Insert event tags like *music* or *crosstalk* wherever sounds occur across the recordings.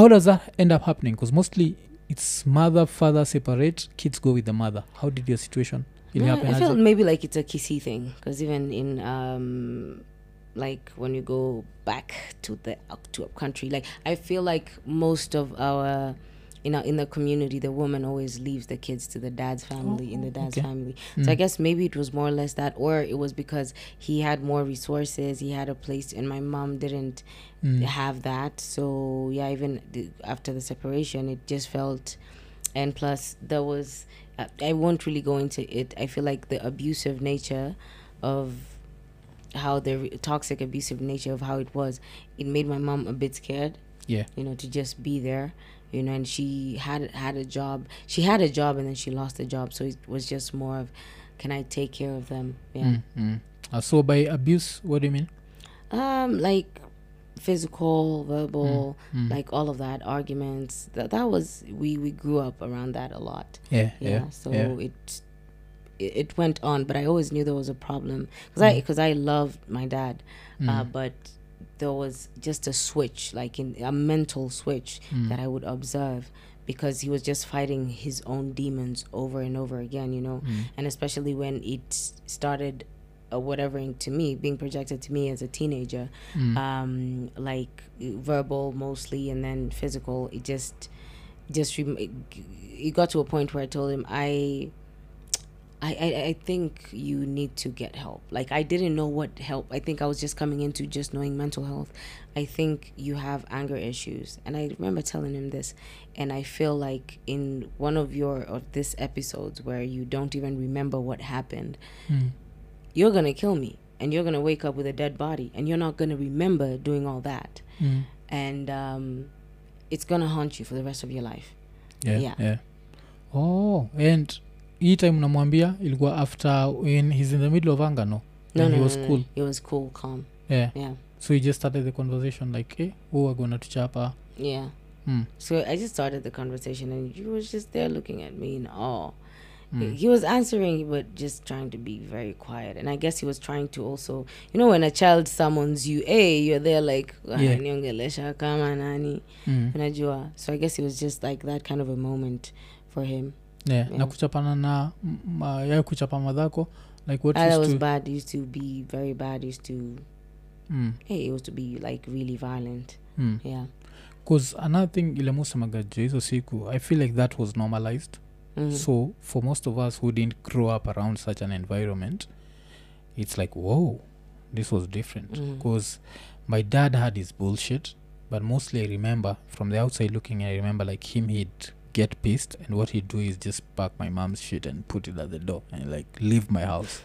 how does that end up happening? Because mostly it's mother father separate kids go with the mother. How did your situation ili Yeah, happen? I feel maybe like it's a Kisii thing because even in um, like when you go back to the to a country, like I feel like most of our you know in the community, the woman always leaves the kids to the dad's family in the dad's okay. family. So I Mm. guess maybe it was more or less that, or it was because he had more resources, he had a place, and my mom didn't Mm. have that. So yeah, even after the separation, it just felt, and plus there was, uh, I won't really go into it. I feel like the abusive nature of how the re- toxic abusive nature of how it was, it made my mom a bit scared. Yeah. You know, to just be there. You know, and she had had a job. She had a job, and then she lost the job. So it was just more of, can I take care of them? Yeah. Mm, mm. Uh, so by abuse what do you mean Um, like physical, verbal, Mm. like all of that, arguments. That that was we we grew up around that a lot. yeah Yeah. yeah so yeah. it it went on, but I always knew there was a problem because I Mm. because I loved my dad, uh, Mm, but there was just a switch, like in a mental switch mm, that I would observe because he was just fighting his own demons over and over again, you know? Mm, and especially when it started uh, whatevering to me being projected to me as a teenager mm. um like verbal mostly and then physical it just just it got to a point where i told him I, I i i think you need to get help like i didn't know what help i think i was just coming into just knowing mental health i think you have anger issues and i remember telling him this and i feel like in one of your of this episodes where you don't even remember what happened Mm. you're gonna kill me and you're gonna wake up with a dead body and you're not gonna remember doing all that Mm. and um, it's gonna haunt you for the rest of your life yeah, Yeah. yeah. oh and hii time namwambia ilikuwa after when he's in the middle of anger no? No no, he was no, cool. it was cool calm. Yeah. Yeah. So he just started the conversation like hey who are gonna tuchapa yeah. Mm. so i just started the conversation and he was just there looking at me in awe. Mm. he was answering but just trying to be very quiet. And i guess he was trying to also you know when a child summons you hey you're there like "Ah, Yeah. kama nani? Mm. unajua? So i guess it was just like that kind of a moment for him yeah. Yeah. na kuchapana na ma- ya kuchapa madhako like what used was to bad used to be very bad used to mm. hey it was to be like really violent Mm. yeah bcause another thing ile hizo siku i feel like that was normalized mm. so for most of us who didn't grow up around such an environment it's like whoa this was different because mm. my dad had his bullshit but mostly i remember from the outside looking i remember like him he'd get pissed and what he'd do is just pack my mom's shit and put it at the door and like leave my house.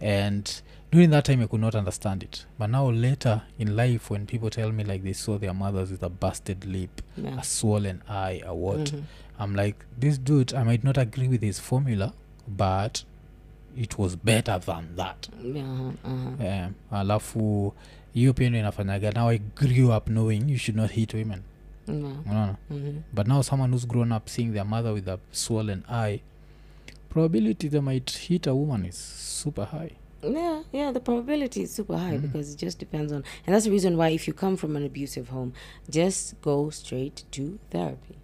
And during that time i could not understand it. But now later in life when people tell me like they saw their mothers with a busted lip yeah. a swollen eye a what Mhm. i'm like this dude i might not agree with his formula but it was better than that. Yeah uh-huh. um, alafu hiyo pia ndo inafanyaga now i grew up knowing you should not hit women yeah unaona Mhm. but now someone who's grown up seeing their mother with a swollen eye probability they might hit a woman is super high yeah yeah the probability is super high mm. because it just depends on and that's the reason why if you come from an abusive home just go straight to therapy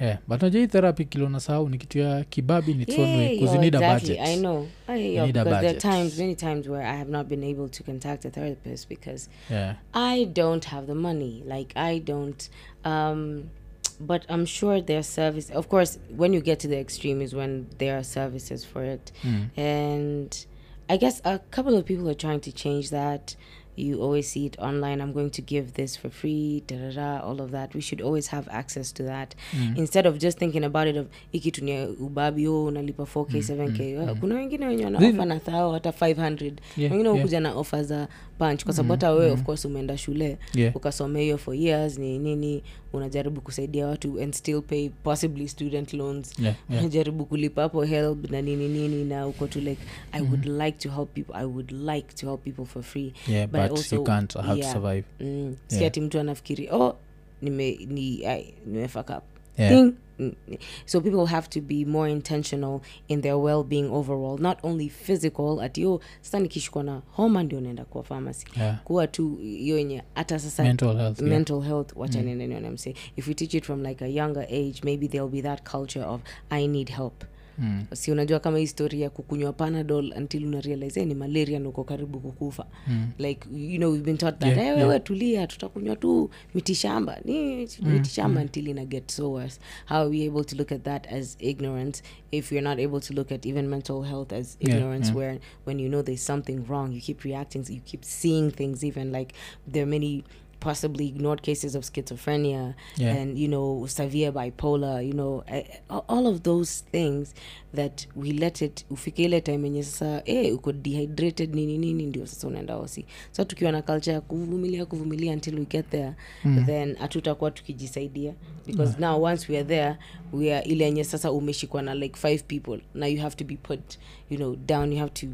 yeah but najai therapy kilona sahau ni kitu ya kibabi in its own way because you yo, need a exactly. budget I know. I, You yeah, need a because there are times, many times, where I have not been able to contact a therapist because yeah I don't have the money. Like I don't. Um, but I'm sure their service. Of course, when you get to the extreme is when there are services for it, mm. and I guess a couple of people are trying to change that. You always see it online. I'm going to give this for free, da da da, all of that. We should always have access to that Mm. instead of just thinking about it of ikitunia ubabi o unalipa 4k 7k mm, Uh, kuna wengine wenye wanaofa na thao hata 500 yeah, wengine yeah, na ofa za punch kwa sababu Mm, hata wewe mm. of course umeenda shule yeah. ukasomea hiyo for years ni nini unajaribu kusaidia watu and still pay possibly student loans yeah, yeah. unajaribu kulipa hapo help na nini nini na uko tu like i Mhm. would like to help people i would like to help people for free yeah But but, also- you can't have yeah. to survive mm. Yeah. ati mtu anafikiri oh nime ni nimefuck up Yeah. Ding. Mm, so people have to be more intentional in their well-being overall not only physical ati yo sasa nikishikwa na homa ndio naenda kwa pharmacy yeah. kuwa tu hiyo yenye hata sasa mental health yeah. health wacha Mm. nione mse if we teach it from like a younger age maybe there'll be that culture of i need help mm. si unajua kama histori ya kukunywa panadol until una realize ni malaria na uko karibu kukufa Mm. like you know we've been taught that Yeah, hey, wewe yeah. tulia tutakunywa tu mitishamba ni mitishamba until ina get so worse how are we able to look at that as ignorance if you're not able to look at even mental health as Yeah, ignorance yeah. where when you know there's something wrong you keep reacting you keep seeing things even like there are many possibly ignored cases of schizophrenia Yeah. and you know severe bipolar you know a- all of those things that we let it ufike ile time yenye sasa eh, uko dehydrated nini nini ndio sasa unaenda hosi. So tukiwa na culture ya kuvumilia kuvumilia until we get there Mm. then hatutakuwa tukijisaidia. Because now once we are there we are ile yenye sasa umeshikwa na like five people. Now you have to be put you know down. You have to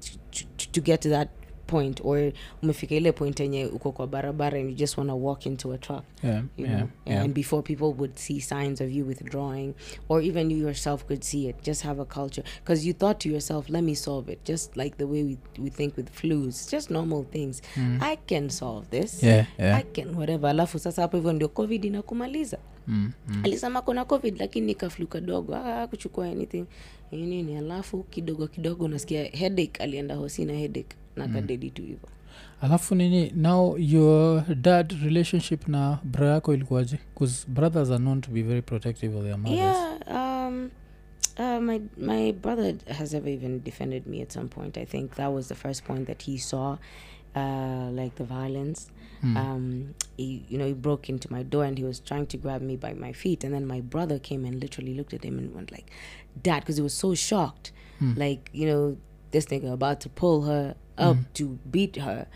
to, to, to get to that point or umefika ile point yenye uko kwa barabara and you just want to walk into a truck yeah. you yeah. know yeah. and before people would see signs of you withdrawing or even you yourself could see it just have a culture because you thought to yourself let me solve it just like the way we, we think with flus just normal things i can solve this yeah. yeah. i can whatever alafu sasa hapo hivyo ndio covid inakumaliza Mm. Mm. alisema kona covid lakini nikaflu kadogo ah, kuchukua anything nini alafu kidogo kidogo unasikia headache alienda hosi na headache na kadedi tu hivyo alafu nini now your dad relationship na bra yako ilikuwaje bcause brothers are known to be very protective of their mothers Yeah, um, uh, my my brother has ever even defended me at some point. I think that was the first point that he saw, uh, like the violence. Mm. Um, he, you know, he broke into my door and he was trying to grab me by my feet, and then my brother came and literally looked at him and went like, "Dad," because he was so shocked, Mm. like you know, this nigga about to pull her up to beat her.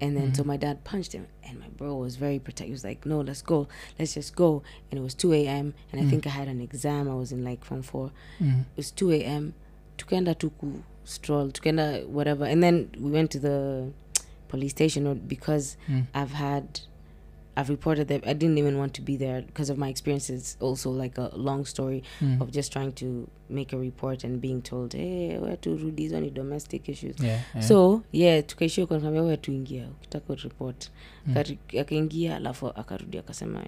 And then so my dad punched him, and my bro was very protective. He was like, "No, let's go, let's just go." And it was two a.m. and I think I had an exam. I was in like from four. Mm. It was two a.m. Tukenda tuku stroll, tukenda whatever, and then we went to the police station because Mm. I've had, I've reported that I didn't even want to be there because of my experiences. Also, like a long story Mm. of just trying to make a report and being told, "Hey, where to do these only domestic issues." yeah, yeah. so yeah tukaishia kanaambia we tuingia ukitaka report. Mm. akaingia alafu akarudi akasema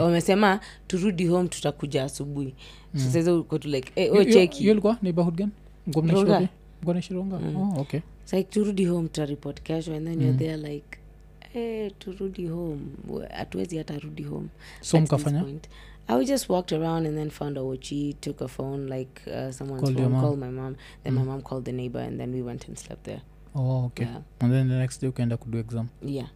Wamesema turudi home tutakuja asubuhi Mm. so sasa uko tu like hey, oh, cheki yo ilikuwa neighborhood gani Mko mnaishi Ronga. wapi? Mko mnaishi Ronga? Mm. oh, okay It's like turudi home tutaripot kesho and then you're Mm. there like hey, turudi home We- hatuwezi hata rudi home so mkafanya. I just walked around and then found a Ochi, took a phone, like uh, someone's Called phone, called my mom. Then my Mm. mom called the neighbor, and then we went and slept there. oh, okay Yeah, and then the next day ukaenda kudu exam yeah,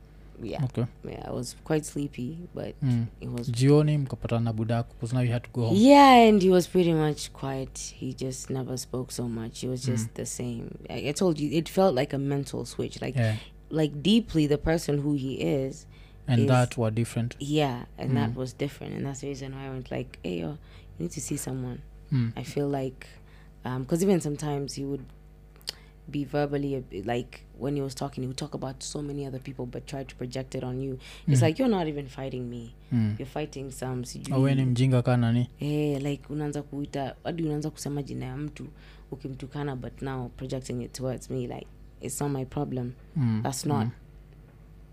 yeah, okay yeah. I was quite sleepy, but mm. it was jioni mkapatana na budako bcause now you had to go home Yeah, and he was pretty much quiet. He just never spoke so much. He was just Mm. the same. I, I told you, it felt like a mental switch. Like, yeah. Like deeply, the person who he is. and is- that were different Yeah, and Mm. that was different, and that's the reason why I went like, "Hey, yo, you need to see someone." mm. I feel like, because even sometimes he would be verbally like when he was talking, he would talk about so many other people, but try to project it on you. It's Mm. like you're not even fighting me. mm. You're fighting some. sijui- awe ni mjinga kaa nani Eh, like unaanza kuita hadi unaanza kusema jina ya mtu ukimtukana but now projecting it towards me like it's not my problem mm. that's not mm.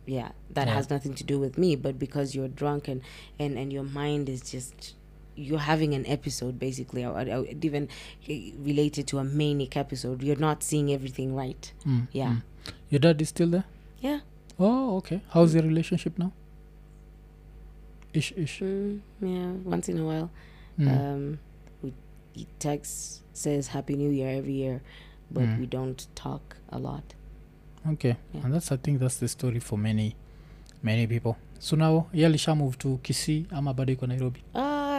yeah that Yeah. has nothing to do with me but because you're drunk and and and your mind is just you're having an episode basically I, I even related to a manic episode you're not seeing everything right Mm. Yeah. mm. your dad is still there yeah oh okay how's your relationship now ish ish mm, yeah once in a while mm. um we he texts says happy new year every year but Mm. we don't talk a lot okay yeah. and that's i think that's the story for many many people so now ye alisha move to kisii ama bado iko nairobi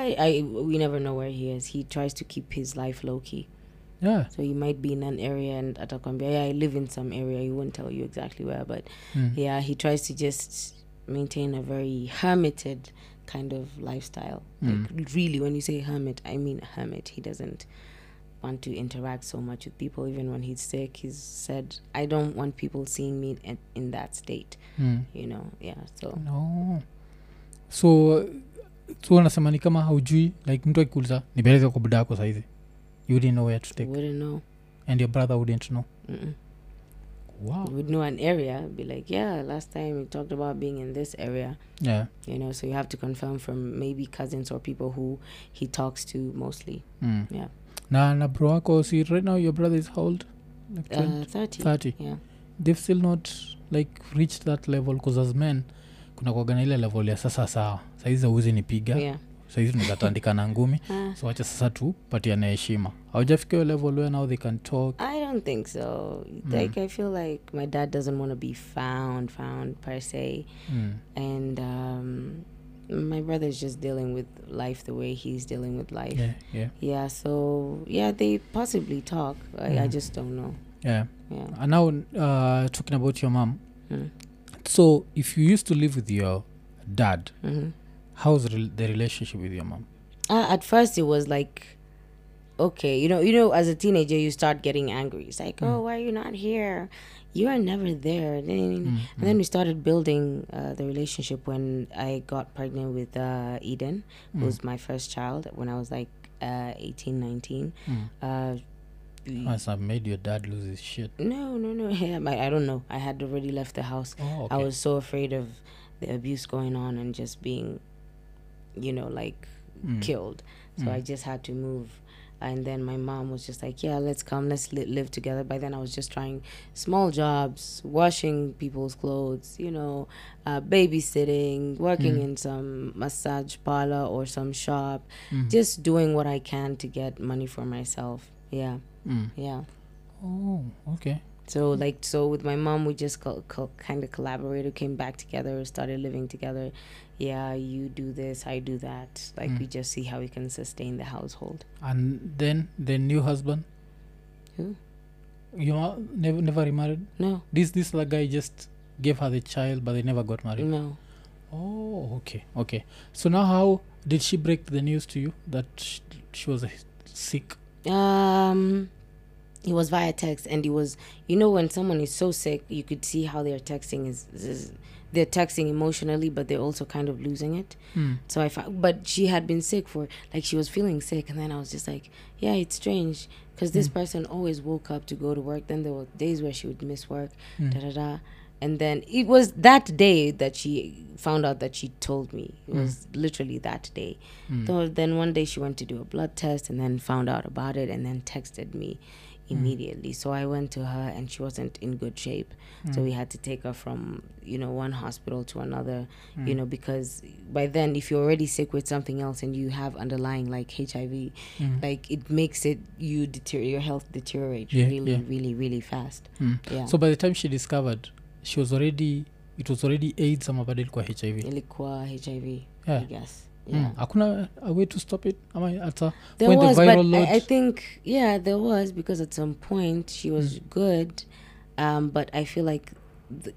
I, I we never know where he is. He tries to keep his life low key. yeah So he might be in an area and atakwambia, yeah, I live in some area. He won't tell you exactly where, but mm. yeah, he tries to just maintain a very hermited kind of lifestyle. Like really, when you say hermit, I mean hermit. He doesn't want to interact so much with people. Even when he's sick, he's said, I don't want people seeing me in, in that state. Mm. You know, yeah. So no so so unasema ni kama haujui like mtu akikuuliza nipeleke kwa buda yako saizi you wouldn't know where to take wouldn't know and your brother wouldn't know Mm-mm. wow would know an area be like yeah last time we talked about being in this area yeah you know so you have to confirm from maybe cousins or people who he talks to mostly mm. Yeah. Na na bro wako si right now your brother is how old? Like uh, 30 30 yeah. They've still not like reached that level bcause as men kuna kuagana ile level ya sasa sawa. Saizi auzi nipiga. Yeah. Saizi tunazatandika na ngumi. *laughs* Ah, so wacha sasa tupatiane heshima. Aujafika hiyo level where now they can talk? I don't think so. Like I feel like my dad doesn't want to be found, found per se, mm. and um, my brother's just dealing with life the way he's dealing with life. yeah, yeah, Yeah, so yeah, they possibly talk. I, I Mhm. just don't know. yeah. Yeah. And now uh, talking about your mom Mm. so if you used to live with your dad hmm how's re- the relationship with your mom Uh, at first, it was like, okay, you know, you know, as a teenager, you start getting angry. It's like, oh, why are you not here? You are never there. Then, Mm, and then we started building uh, the relationship when I got pregnant with uh, Eden, who was my first child when I was like uh, 18, 19. Mm. Uh, must have made your dad lose his shit no, no, no. *laughs* Yeah, I, I don't know. I had already left the house. oh, okay. I was so afraid of the abuse going on and just being, you know, like Mm. killed. So Mm. I just had to move. And then my mom was just like, yeah, let's come, let's li- live together. By then, I was just trying small jobs, washing people's clothes, you know, uh, babysitting, working Mm. in some massage parlor or some shop, Mm. just doing what I can to get money for myself. Yeah, Mm. yeah. oh okay So like so with my mom, we just co- co- kind of collaborated, came back together, started living together. Yeah, you do this, I do that. Like Mm. we just see how we can sustain the household. and then the new husband Who? you are never never remarried No, this this other guy just gave her the child but they never got married no. oh okay okay so now how did she break the news to you that sh- she was sick Um, it was via text, and it was you know when someone is so sick, you could see how they're texting is, is they're texting emotionally, but they're also kind of losing it. mm. So I found, but she had been sick for like she was feeling sick, and then I was just like, yeah, it's strange because this Mm. person always woke up to go to work. Then there were days where she would miss work, Mm. da da da. And then it was that day that she found out that she told me. It Mm. was literally that day. Mm. So then one day she went to do a blood test and then found out about it and then texted me Mm. immediately. So I went to her and she wasn't in good shape. So Mm. we had to take her from, you know, one hospital to another, you Mm. know, because by then if you're already sick with something else and you have underlying like HIV, Mm. like it makes it you deteriorate your health deteriorate Yeah, really, yeah. really, really fast. Mm. Yeah. so by the time she discovered she was already it was already aids ama bado ilikuwa hiv ilikuwa HIV, I yeah. guess. Yeah. hakuna a way to stop it ama hata There when the but I, I think yeah, there was because at some point she was Mm. good, um, but I feel like the,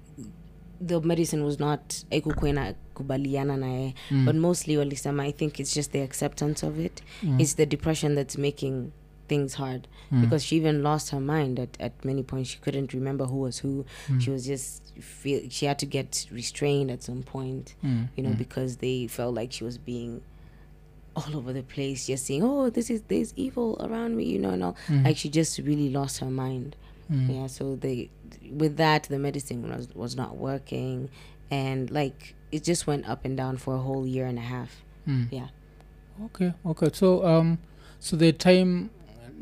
the medicine was not ekukwena kubaliana naye, Mm. but mostly walisema I think it's just the acceptance of it. Mm. It's the depression that's making things hard Mm. because she even lost her mind at, at many points. She couldn't remember who was who. Mm. She was just feel she had to get restrained at some point Mm. you know, Mm. because they felt like she was being all over the place, just saying, "Oh, this is there's evil around me," you know, and all. Mm. Like she just really lost her mind. Mm. Yeah, so they, with that, the medicine was was not working, and like it just went up and down for a whole year and a half. Yeah. okay okay so um so the time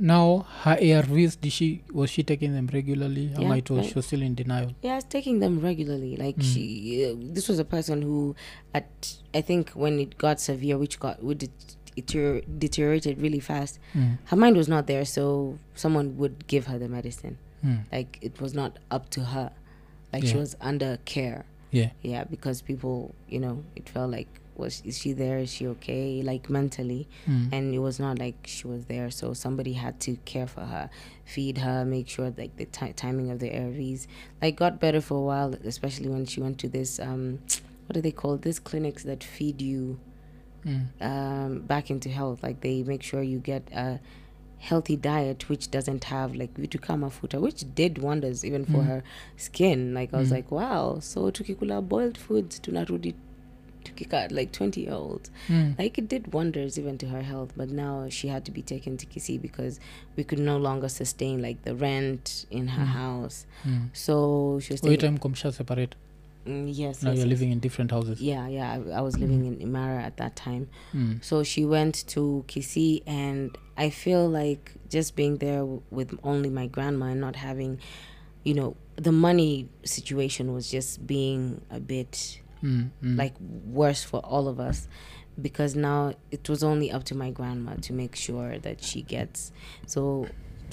now her arvs did she was she taking them regularly Yeah, it was right. she was still in denial Yeah, I was taking them regularly. Like Mm. she, uh, this was a person who, at I think when it got severe, which got would deterior- deteriorated really fast, mm. her mind was not there, so someone would give her the medicine. Mm. like it was not up to her like she was under care yeah yeah because people you know it felt like was is she there is she okay like mentally mm. and it was not like she was there so somebody had to care for her feed her make sure like the ti timing of the arvs like got better for a while especially when she went to this um what do they call this clinics that feed you Mm. um, back into health. Like they make sure you get a healthy diet which doesn't have like vitu kama futa, which did wonders even for Mm. her skin. Like I was Mm. like, wow. So tukikula boiled foods do tunarudi tukika like 20 year olds Mm. like it did wonders even to her health but now she had to be taken to Kisii because we could no longer sustain like the rent in her house Mm. so she was Wait, time komsha separate. Mm, yes Now yes, you're yes. living in different houses. yeah yeah I, I was living in Imara at that time Mm. so she went to Kisii, and I feel like just being there w- with only my grandma and not having, you know, the money situation was just being a bit Mm. Mm. like worse for all of us because now it was only up to my grandma to make sure that she gets so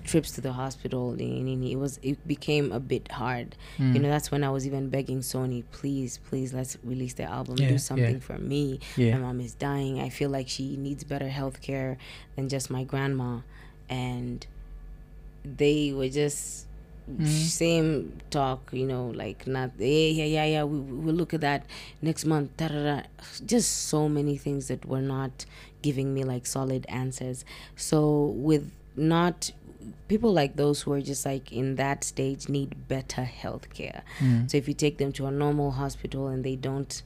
trips to the hospital it was it became a bit hard Mm. you know that's when i was even begging sony please please let's release the album Yeah, do yeah. something for me yeah. my mom is dying i feel like she needs better health care than just my grandma and they were just Mm. same talk you know like not yeah yeah yeah yeah we, we'll look at that next month da, da, da. just so many things that were not giving me like solid answers so with not people like those who are just like in that stage need better health care Mm. so if you take them to a normal hospital and they don't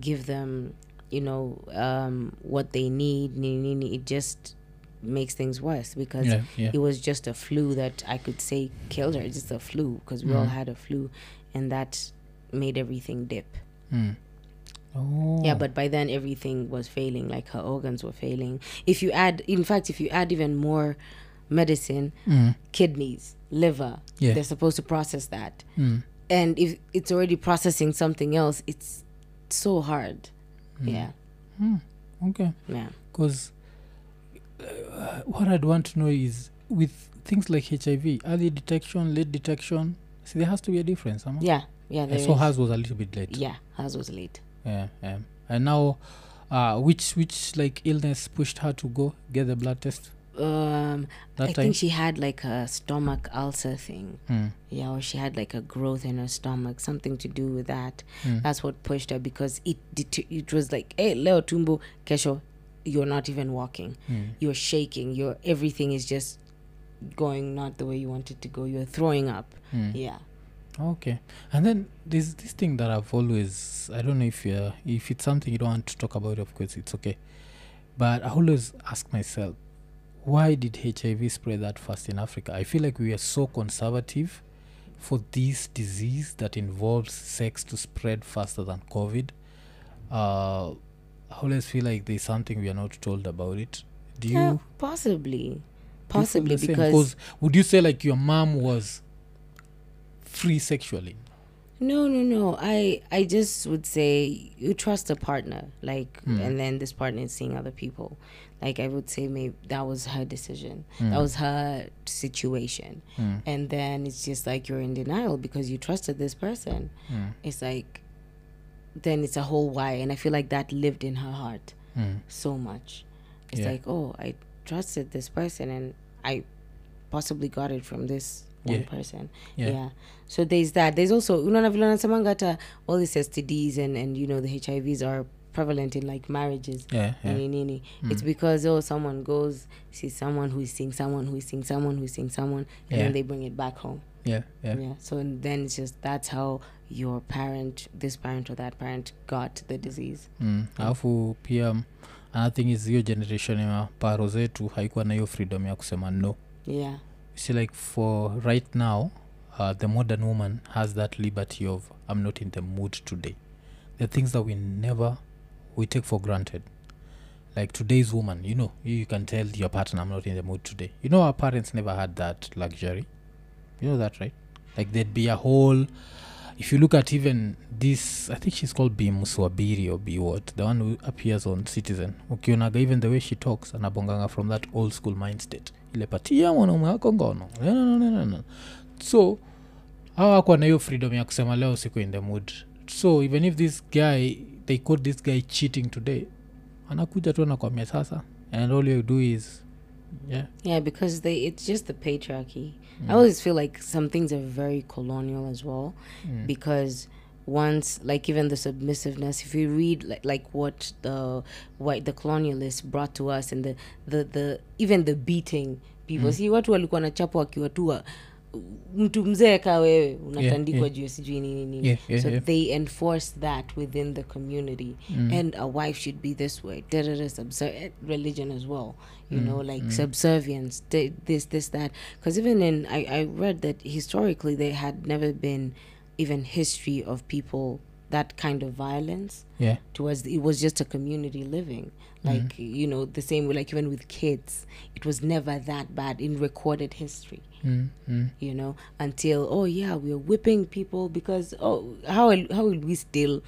give them, you know, um, what they need, nee, nee, nee, it just makes things worse because Yeah. Yeah. it was just a flu that I could say killed her. Just a flu because we all Mm. had a flu, and that made everything dip. Mm. Oh. Yeah, but by then everything was failing. Like her organs were failing. If you add, in fact, if you add even more medicine, Mm. kidneys, liver, Yeah. they're supposed to process that. Mm. and if it's already processing something else it's so hard yeah Mm. Okay. yeah Because uh, what I'd want to know is with things like HIV, early detection, late detection. See, there has to be a difference. Huh? yeah yeah there saw is. hers was a little bit late. yeah hers was late Yeah, yeah. And now, uh, which which like illness pushed her to go get the blood test um that i time? think she had like a stomach ulcer thing Mm. yeah or she had like a growth in her stomach something to do with that Mm. that's what pushed her because it det- it was like hey leo tumbo kesho you're not even walking Mm. you're shaking your everything is just going not the way you want it to go you're throwing up Mm. yeah Okay, and then there's this thing that I've always I don't know if you if it's something you don't want to talk about, of course it's okay, but I always ask myself, why did HIV spread that fast in Africa? I feel like we are so conservative for this disease that involves sex to spread faster than COVID. Uh, I always feel like there's something we are not told about it. Do you? yeah possibly do you feel possibly the same? would you say like your mom was free sexually? no no no i i just would say you trust a partner like Hmm. and then this partner is seeing other people like i would say maybe that was her decision Mm. that was her situation Mm. and then it's just like you're in denial because you trusted this person Mm. it's like then it's a whole why and i feel like that lived in her heart Mm. so much it's Yeah. like oh i trusted this person and i possibly got it from this one Yeah. person Yeah. yeah. so there's that there's also unaona vile wanasemanga hata all these stds and, and you know the hivs are prevalent in like marriages Yeah, yeah. nini nini. it's because oh someone goes sees someone who is seeing someone who is seeing someone who is seeing someone and Yeah. then they bring it back home yeah, yeah. yeah so then it's just that's how your parent this parent or that parent got the disease. Mm. alafu pia um, another thing is hiyo generation ya paro zetu haikuwa na hiyo freedom ya kusema no. Yeah. See like for right now uh, the modern woman has that liberty of i'm not in the mood today. The things that we never we take for granted. Like today's woman you know you can tell your partner i'm not in the mood today. You know our parents never had that luxury you know that right? Like there'd be a whole if you look at even this i think she's called bimuswabiri or b. What the one who appears on citizen. Ukionaga even the way she talks anabonganga from that old school mind state ile mwanaume wako ngono. No, no, no, no, no. so hawakwa na hiyo freedom ya kusema leo siku in the mood. So even if this guy they caught this guy cheating today anakuja tu anakwambia sasa and all you do is yeah yeah because they it's just the patriarchy Mm. i always feel like some things are very colonial as well Mm. because once like even the submissiveness if you read like, like what the white the colonialists brought to us and the the, the even the beating people Mm. see watu walikuwa na chapo wakiwa tu mtu mzee ka wewe unatandikwa yeah. juu sijui nini nini. Yeah, yeah, so yeah. they enforce that within the community. Mm. And a wife should be this way. Subser- eh, religion as well you mm, know like mm. subservience this this that. Because even in I, I read that historically there had never been even history of people that kind of violence yeah. towards it was just a community living. Like you know the same way like even with kids it was never that bad in recorded history. Mm, mm. you know until oh yeah we're whipping people because oh how will- how will we still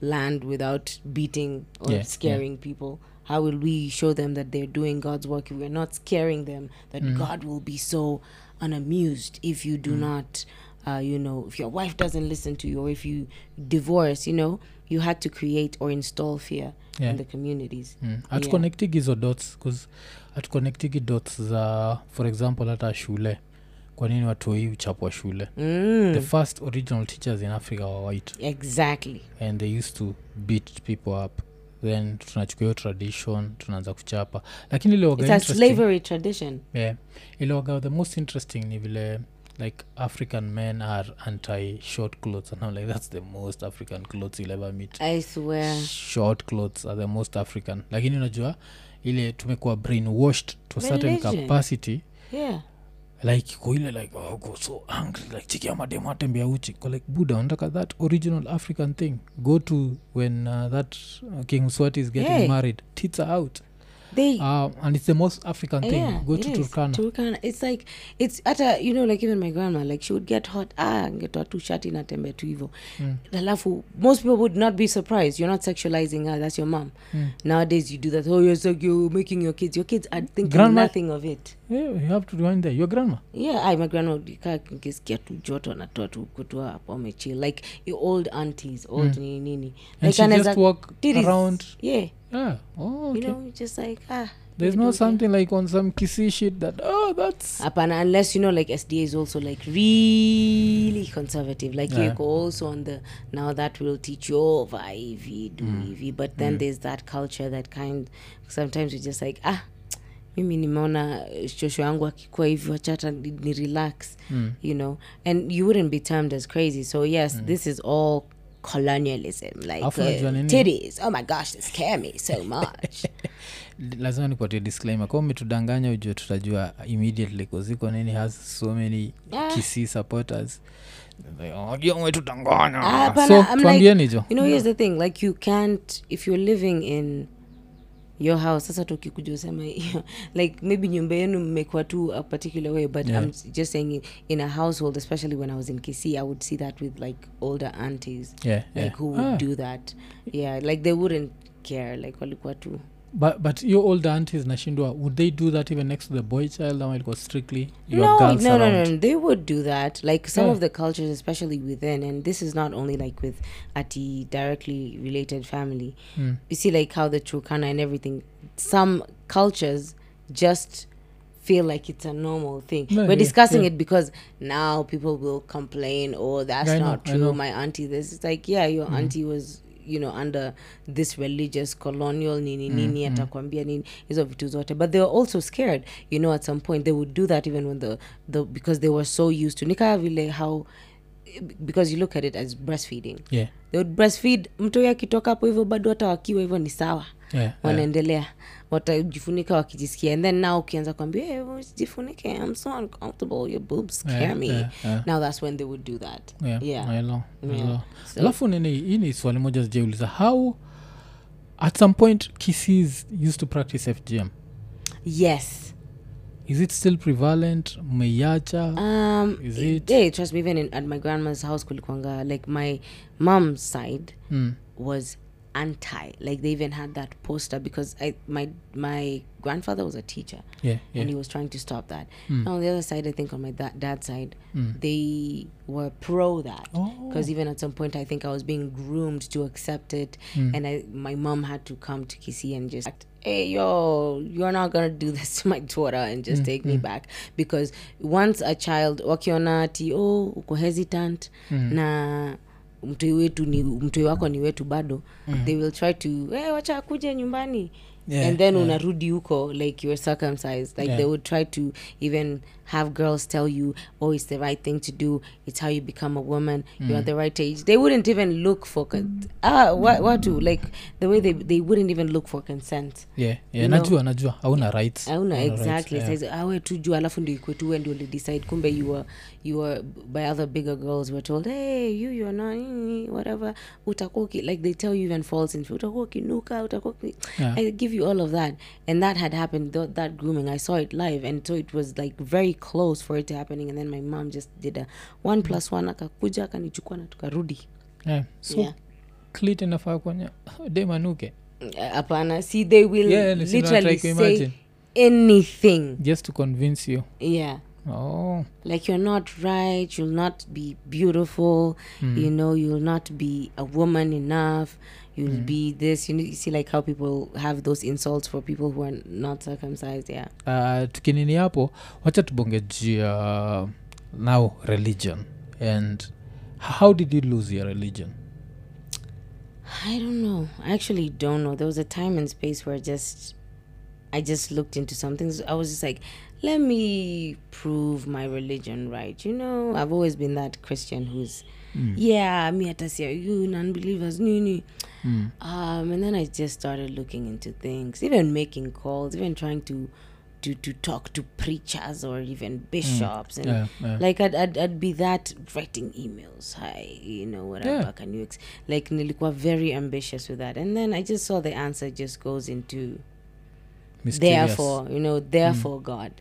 land without beating or Yeah, yeah. scaring people? How will we show them that they're doing god's work if we're not scaring them? That god will be so unamused if you do not uh, you know if your wife doesn't listen to you or if you divorce you know you had to create or install fear Yeah. in the communities. Mm. hatuconnectigi hizo dots bcause hatuconnectigi dots za for example hata shule. Kwa nini watoi uchapwa shule? Mm, the first original teachers in africa were white. Exactly. And they used to beat people up. Then tunachukua hiyo tradition tunaanza kuchapa. Lakini ile waga it's a interesting- slavery tradition. Yeah, ile the most interesting ni vile like african men are anti short clothes and I'm like that's the most african clothes you'll ever meet. I swear. Short clothes are the most african. Lakini unajua ile tumekuwa brainwashed to a certain Religion. capacity. Yeah. Like koile like oh, go so angry. Like chiki amademu atembea uchi. Ko like buda unataka that original african thing? Go to when uh, that uh, king swat is getting Hey. married. Tits are out they uh, and it's the most african thing. Yeah, go to turkana. Turkana. It's like it's at a you know like even my grandma like she would get hot ah ngetoa tu shati natembea tu hivo Mm. alafu most people would not be surprised. You're not sexualizing her that's your mom. Mm. nowadays you do that. Oh you're, so, you're making your kids. Your kids are thinking Grandma- nothing of it. Yeah, you have to rewind there. Your grandma? Yeah I, my grandma kaa kisikia tu joto anatoa tu kutoa hapo amechill. Like old aunties old Mm. nini nini. And she just walk around. Yeah yeah oh, okay. you know just like ah there's we no don't care. something like on some Kisii shit that oh that's Apana, unless you know like sda is also like really conservative like Yeah. you go also on the now that will teach you over vaa hivi do hivi but then there's that culture that kind sometimes we just like ah mimi nimeona shosho yangu akikuwa hivi wachata ni, ni relax mm. you know and you wouldn't be termed as crazy so yes this is all colonialism like uh, titties. Oh my gosh they scare me so much. *laughs* Lazima nikupatie disclaimer. Kama umetudanganya ujue tutajua immediately kuziko nini has so many yeah. kisi supporters. Like, "Oh, unajua umetudanganya. Ah, so tuambieni jo you know here's the thing like you can't if you're living in your house sasa tukikuja usema *laughs* like maybe nyumba yenu mmekuwa tu a particular way but Yeah. i'm just saying in a household especially when i was in kc i would see that with like older aunties. Yeah, like yeah. who would Ah, do that? Yeah like they wouldn't care. Like walikuwa tu but, but your older aunties nashindwa would they do that even next to the boy child ama ilikuwa strictly your no, girls no, no, around no, they would do that. Like some Yeah. of the cultures, especially within, and this is not only like with Ati directly related family. Mm. You see, like how the Turkana and everything. Some cultures just feel like it's a normal thing. No, We're yeah, discussing yeah. it because now people will complain, "Oh, that's I not I true." My auntie, this. It's like, yeah, your Mhm. auntie was you know under this religious colonial nini Mm, nini mm. atakwambia nini hizo vitu zote. But they were also scared you know at some point they would do that even when the, the because they were so used to nikaa vile how because you look at it as breastfeeding. Yeah, they would breastfeed mtoi akitoka hapo hivyo bado hata wakiwa hivyo ni sawa. Yeah, yeah. Watajifunika wakijisikia. And then now ukianza kwambia hey, jifunike i'm so uncomfortable your boobs scare Yeah, me. yeah, yeah. now that's when they would do that. Yeah, Yeah. naelewa, Yeah. So- alafu nini hii ni swali moja zijauliza how at some point kisses used to practice fgm yes. Is it still prevalent? Mmeiacha? Um Is it- yeah, trust me even in, at my grandma's house kulikwanga like my mom's side mm. was anti like they even had that poster because i my my grandfather was a teacher yeah, yeah. and he was trying to stop that Mm. now on the other side i think on my da- dad's side Mm. they were pro that Oh. because even at some point i think i was being groomed to accept it Mm. and I, my mom had to come to Kisii and just hey yo you're not gonna do this to my daughter and just take me back because once a child wakiona ati oh uko hesitant Mm. na mtoi wetu ni mtoi wako ni wetu bado they will try to hey, wacha akuje nyumbani Yeah, and then yeah. unarudi huko like you're circumcised like Yeah. they would try to even have girls tell you oh it's the right thing to do. It's how you become a woman. You're Mm. at the right age. They wouldn't even look for con- ah what, what do, like the way they they wouldn't even look for consent. Yeah, yeah. You know? najua hauna rights. Auna Hauna rights, exactly. yeah. Awe tu juu alafu ndio ikwe tu ndio ulidecide kumbe you were, you were by other bigger girls were told hey you you're not mm, whatever. Utakuwa like they tell you even false info utakuwa ukinuka utakuwa Yeah. i give you all of that. And that had happened th- that grooming. I saw it live and so it was like very close for it happening and then my mom just did a one plus one akakuja akanichukua na tukarudi. Yeah. so Yeah. clit inafaa kwenye demanuke apana hapana. See they will Yeah, literally say anything. Just to convince you. Yeah. Oh. Like you're not right you'll not be beautiful Mm. you know you'll not be a woman enough you'll be this. You, know, you see like how people have those insults for people who are not circumcised yeah. Uh, tukinini hapo wacha tubongejia now religion. And how did you lose your religion? I don't know. I actually don't know. There was a time and space where I just i just looked into something i was just like let me prove my religion right you know? I've always been that christian who's yeah me atasia you non-believers nini Mm. um, and then I just started looking into things, even making calls, even trying to to to talk to preachers or even bishops, and yeah, yeah. like I'd, I'd I'd be that writing emails. Hi, you know whatever. Yeah. Can you ex-? like nilikuwa very ambitious with that, and then I just saw the answer just goes into Mysterious. therefore, you know, therefore God.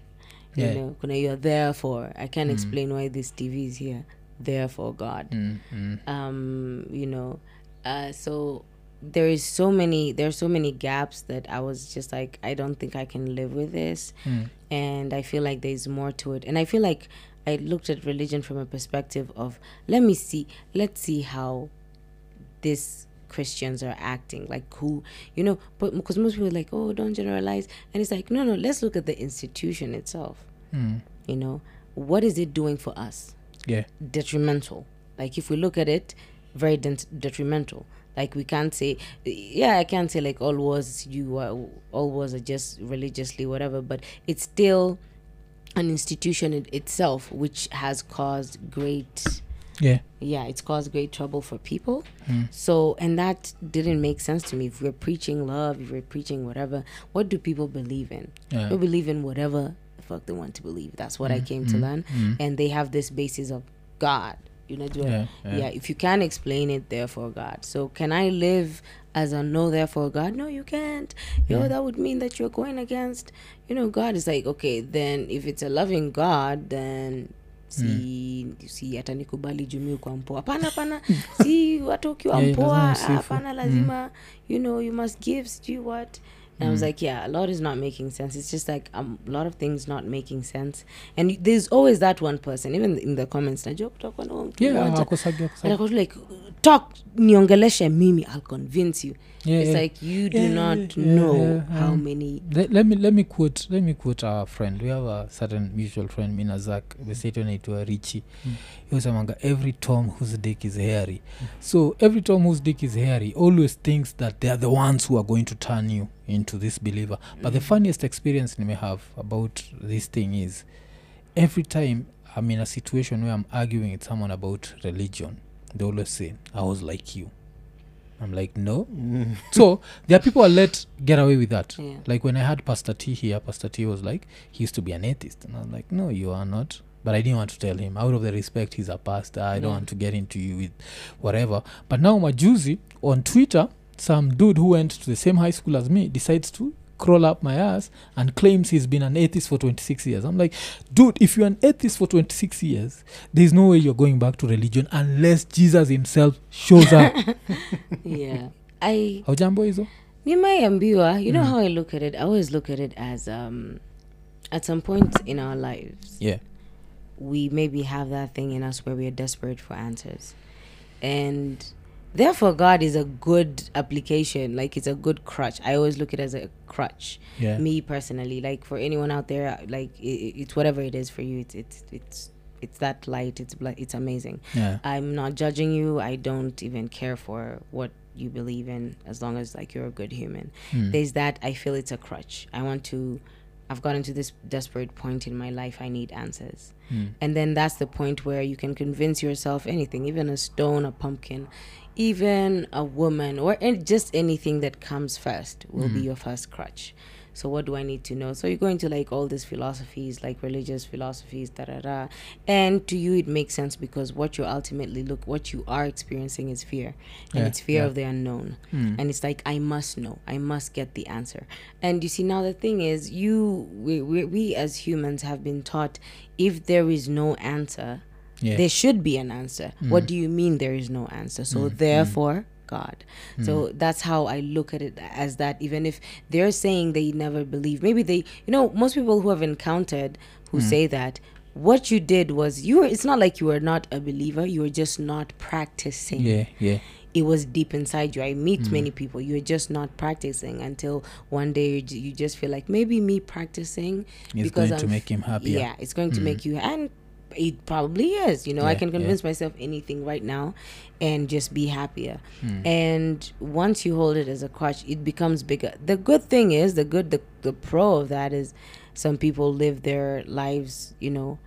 You Yeah. know, kuna you're therefore. I can't explain why this TV is here. Therefore God Mm, mm. um you know uh so there is so many there are so many gaps that i was just like i don't think i can live with this Mm. and i feel like there's more to it and i feel like i looked at religion from a perspective of let me see let's see how these christians are acting like who you know but because most people are like oh don't generalize and it's like no no let's look at the institution itself Mm. you know what is it doing for us yeah detrimental. Like if we look at it, very dent- detrimental. Like we can't say, yeah, I can't say like all wars you are, all wars are just religiously whatever, but it's still an institution in itself which has caused great yeah. yeah it's caused great trouble for people. Mm. so and that didn't make sense to me. If we're preaching love if we're preaching whatever what do people believe in? Yeah. They believe in whatever the fuck they want to believe. That's what i came to learn. Mm. and they have this basis of God. You know, do yeah, yeah. yeah. If you can explain it, therefore God. So can I live as a no, therefore God? No, you can't. Yo, Yeah. that would mean that you're going against. You know, God is like, okay, then if it's a loving God, then si si atanikubali jumi ukiwa mpoa hapana *laughs* hapana si watu ukiwa mpoa hapana lazima you know you must give sijui what and I was Mm. like, yeah, a lot is not making sense. It's just like um, a lot of things not making sense. And there's always that one person, even in the comments, najua kutakuwa na mtu mmoja. like, talk, niongeleshe mimi, I'll convince you. yeah, it's yeah. like you do Yeah, not yeah, know yeah, how um, many. let, let me let me quote let me quote our friend we have a certain mutual friend minazak besetu anaitwa Richie. Mm. yosemanga every tom whose dick is hairy so every tom whose dick is hairy always thinks that they are the ones who are going to turn you into this believer. But the funniest experience may have about this thing is every time i'm in a situation where i'm arguing with someone about religion they always say i was like you. I'm like no. Mm. *laughs* so there are people are let get away with that. Yeah. like when i had pastor t here pastor t was like he used to be an atheist. And i was like no you are not. But i didn't want to tell him. Out of the respect he's a pastor. I don't want to get into you with whatever. But now majuzi on twitter some dude who went to the same high school as me decides to crawl up my ass and claims he's been an atheist for 26 years. I'm like dude if you're an atheist for 26 years there's no way you're going back to religion unless jesus himself shows up. *laughs* Yeah. I haujambo hizo nimeambiwa you know Mm. how i look at it? I always look at it as um at some point in our lives yeah. we maybe have that thing in us where we are desperate for answers. And therefore god is a good application. Like it's a good crutch. I always look at it as a crutch. Yeah. Me personally. Like for anyone out there like i i- it's whatever it is for you. It's it's it's it's that light. It's it's amazing. Yeah. I'm not judging you. I don't even care for what you believe in as long as like you're a good human. Mm. there's that i feel it's a crutch. I want to i've gotten to this desperate point in my life. I need answers. Mm. and then that's the point where you can convince yourself anything even a stone a pumpkin even a woman or just anything that comes first will be Mhm. your first crutch. So what do i need to know? So you go into like all these philosophies like religious philosophies da da da. And to you it makes sense because what you ultimately look what you are experiencing is fear. And Yeah, it's fear yeah. of the unknown. Mm. and it's like i must know. I must get the answer. And you see now the thing is you we, we, we as humans have been taught if there is no answer yeah. there should be an answer. Mm. What do you mean there is no answer? So mm. Mm. therefore god. So that's how i look at it as that. Even if they're saying they never believe maybe they you know most people who have encountered who say that what you did was you were it's not like you were not a believer you were just not practicing. Yeah, yeah. it was deep inside you. I meet many people. You're just not practicing until one day you, you just feel like maybe me practicing It's going to I'm make him happier. Yeah, it's going to make you and it probably is. You know, I Yeah, can yeah. convince myself anything right now and just be happier. Hmm. And once you hold it as a crutch, it becomes bigger. The good thing is the good the, the pro of that is some people live their lives, you know,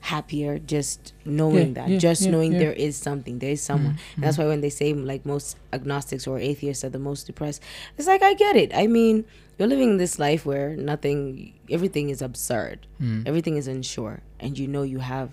happier just knowing Yeah, that yeah, just yeah, knowing yeah. there is something there is someone And that's why when they say like most agnostics or atheists are the most depressed it's like i get it i mean you're living this life where nothing everything is absurd. Mm. everything is unsure and you know you have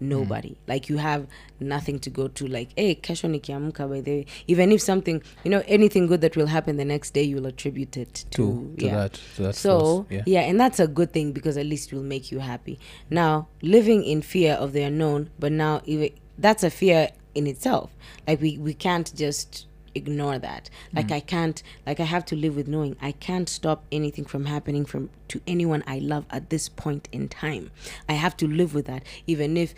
nobody. Like you have nothing to go to. Like hey kesho nikiamka by the way. Even if something you know anything good that will happen the next day you'll attribute it to, to, to yeah. that to that so force, yeah. yeah. and that's a good thing because at least it will make you happy. Now living in fear of the unknown but now even, that's a fear in itself. Like we we can't just ignore that. Like i can't like i have to live with knowing i can't stop anything from happening from to anyone i love at this point in time. I have to live with that. Even if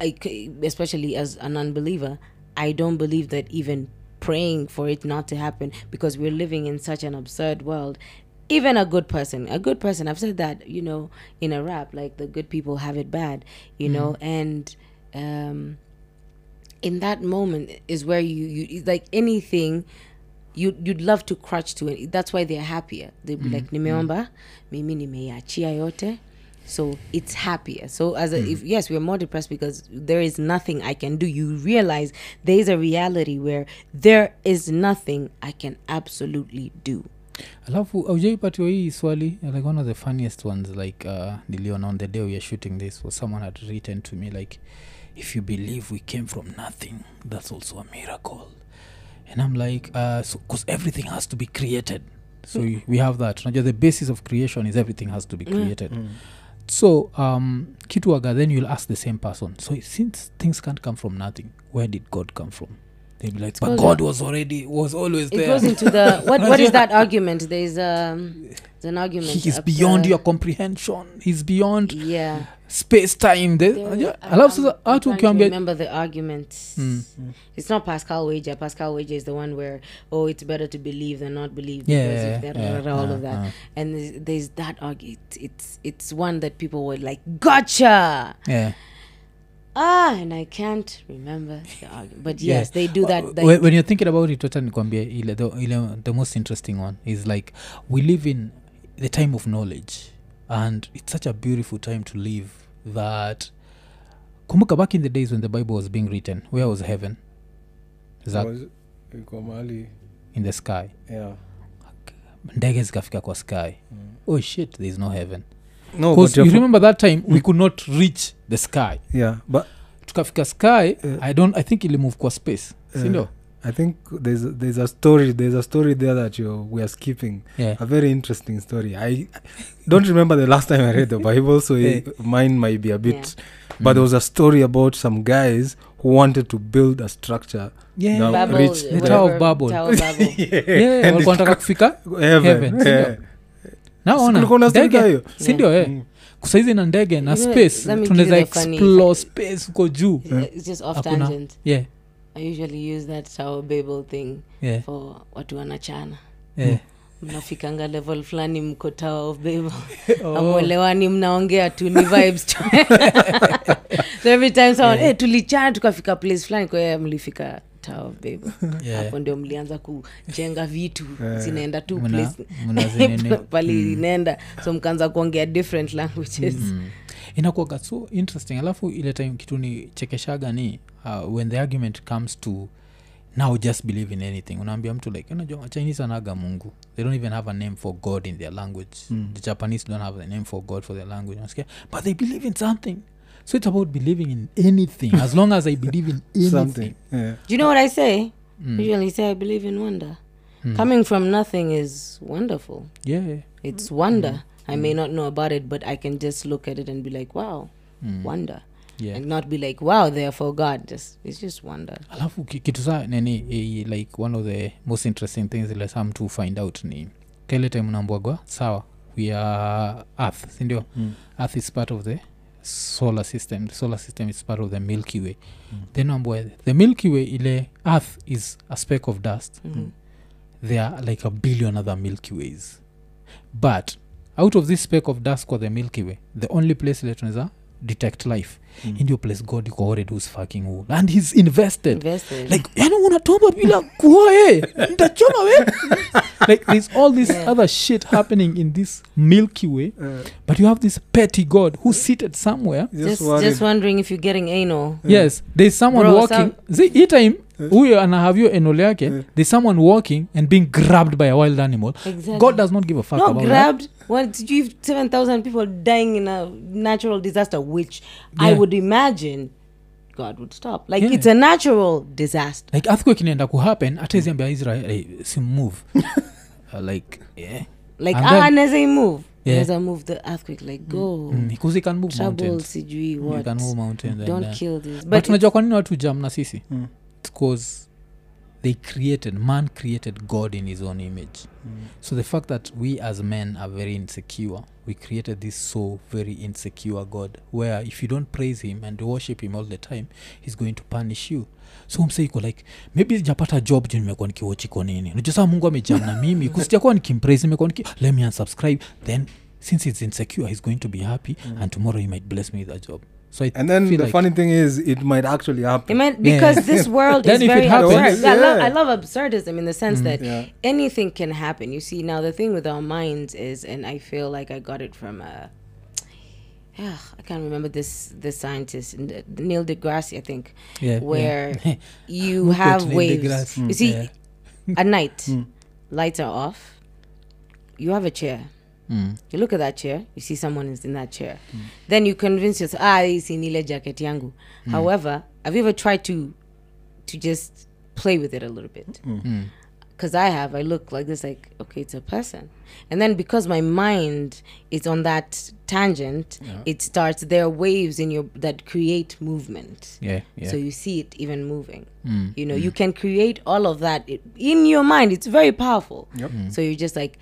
I, especially as an unbeliever, I don't believe that even praying for it not to happen because we're living in such an absurd world. Even a good person, a good person, I've said that, you know, in a rap, like the good people have it bad, you know, and um, in that moment is where you, you like anything you you'd love to crutch to it. That's why they're happier. They'd be like, nimeomba, mimi nimeyachia yote. So it's happier. So as a, if yes, we're more depressed because there is nothing I can do. You realize there is a reality where there is nothing I can absolutely do. alafu aujaipatiwa hii swali like one of the funniest ones like uh, niliona on the day we are shooting this was someone had written to me like if you believe we came from nothing that's also a miracle. And i'm like uh, so because everything has to be created. So mm. we have that. Unajua the basis of creation is everything has to be created. So um kituaga then you'll ask the same person. So since things can't come from nothing where did god come from they'll be like but god was already was always It there goes into the *laughs* what what is that argument? There's um there's an argument. he's beyond the, your comprehension he's beyond yeah. space time alafu remember the argument. It's not Pascal Wager. Pascal Wager is the one where oh, it's better to believe than not believe Yeah, because yeah, that, yeah, all yeah, of that. yeah. And there's, there's that argument. It's it's one that people were like, gotcha. yeah Ah, and I can't remember the argument. But Yeah. they do that. they when, when you're thinking about it wacha nikwambia ile the, ile the most interesting one is like we live in the time of knowledge and it's such a beautiful time to live that kumbuka back in the days when the bible was being written where was heaven Zak, mahali in the sky yeah ndege zikafika kwa sky oh shit there is no heaven no you fo- remember that time we could not reach the sky yeah but tukafika sky uh, i don't i think ilimove kwa space sindio i think there's a, there's a story there's a story there that you we are skipping yeah a very interesting story i don't remember the last time i read the bible so yeah. it, mine might be a bit Yeah. but there was a story about some guys who wanted to build a structure yeah Now- reach the Tower of Babel. Tower of Babel. yeah, wanataka kufika heaven, Heaven, yeah. Sindio? na ndege sindio eh Mm. kusaizi na ndege na space tunaweza explore space huko juu It's just off Hakuna. tangent. yeah I usually use that Tower Babel thing yeah for watu wanachana. yeah mnafikanga level fulani mko tower of babel *laughs* Oh. amwelewani mnaongea tu ni vibes tu so *laughs* every time someone hey, tulichana tukafika place fulani kwa mlifika tower of *laughs* Yeah. hapo ndio mlianza kujenga vitu *laughs* yeah. zinaenda tu Mna- place mna *laughs* zinene. pali inaenda so mkaanza kuongea different languages mm. inakuaga so interesting alafu ile time kitu ni chekeshaga ni uh, when the argument comes to now just believe in anything unaambia mtu like unajua machinese anaga mungu they don't even have a name for god in their language Mm. the japanese don't have a name for god for their language Unasikia? but they believe in something so it's about believing in anything as long as i believe in *laughs* anything. yeah. do you know what i say? Mm. usually say i believe in wonder. Mm. coming from nothing is wonderful. Yeah. It's wonder. I may not know about it but i can just look at it and be like wow Mm. wonder. Yeah. And not be like wow therefore god. Just it's just wonder. Alafu kitu saa nini eh, like one of the most interesting things ile some to find out ni kile time unaambwagwa sawa we are earth sindio Mm. earth is part of the solar system the solar system is part of the milky way Mm. then ambwa the milky way ile earth is a speck of dust mm. there are like a billion other milky ways but out of this speck of dust kwa the milky way the only place ile tunaweza detect life. Mm. in your place god iko already who's fucking who. And he's invested. Invested. Like yani unatoba bila kuoa ye ntachoma we *laughs* like there's all this Yeah. other shit happening in this milky way. Uh, but you have this petty god who's seated somewhere. Just, just, just wondering. if you're getting anal. Yes there's someone Bro, walking. some- See, time Eh. Huyo anahavyo eno yake Eh. there's someone walking and being grabbed by a wild animal. Exactly. God does not give a fuck not about that. grabbed. Did you 7000 people dying in a natural disaster which i would imagine god would stop. Like Yeah. it's a natural disaster. Like earthquake inaenda kuhappen ataziambia israel hey, sim move. *laughs* Uh, like yeah. Like ah then- neza move. Yeah. neza move the earthquake like go. Because he can move trouble mountains. sijui you can move mountains don't kill this. But but unajua kwa nini watu jam na sisi? Mm. Because they created man created god in his own image. Mm. so the fact that we as men are very insecure we created this so very insecure god where if you don't praise him and worship him all the time he's going to punish you. So mseiko like maybe japata job ju nimekuwa nikiwochiko nini? Najua mungu amejam na mimi. *laughs* Kusijakuwa nikimpraise nimekuwa niki let me unsubscribe. Then since it's insecure he's going to be happy Mm. and tomorrow he might bless me with a job so I and then feel the like, funny thing is it might actually happen it might, Yeah. because *laughs* this world is very happens- absurd. I, love, I love absurdism in the sense Mm. that yeah anything can happen. You see, now the thing with our minds is, and I feel like I got it from uh, *sighs* I can't remember this this scientist Neil deGrasse, I think, yeah, where yeah. *laughs* you have quote waves. deGrasse? You see, Yeah. at night, *laughs* Mm. lights are off. You have a chair. Mm. You look at that chair. You see someone is in that chair. Then you convince yourself, ah, hii si nile jacket yangu. However, have you ever tried to to just play with it a little bit? Mm. because I have, I look like this, like, okay, it's a person. And then because my mind is on that tangent, Yeah. it starts, there are waves in your that create movement. yeah, yeah. So you see it even moving. Mm, You know, you can create all of that in your mind. It's very powerful. Yep. So you're just like,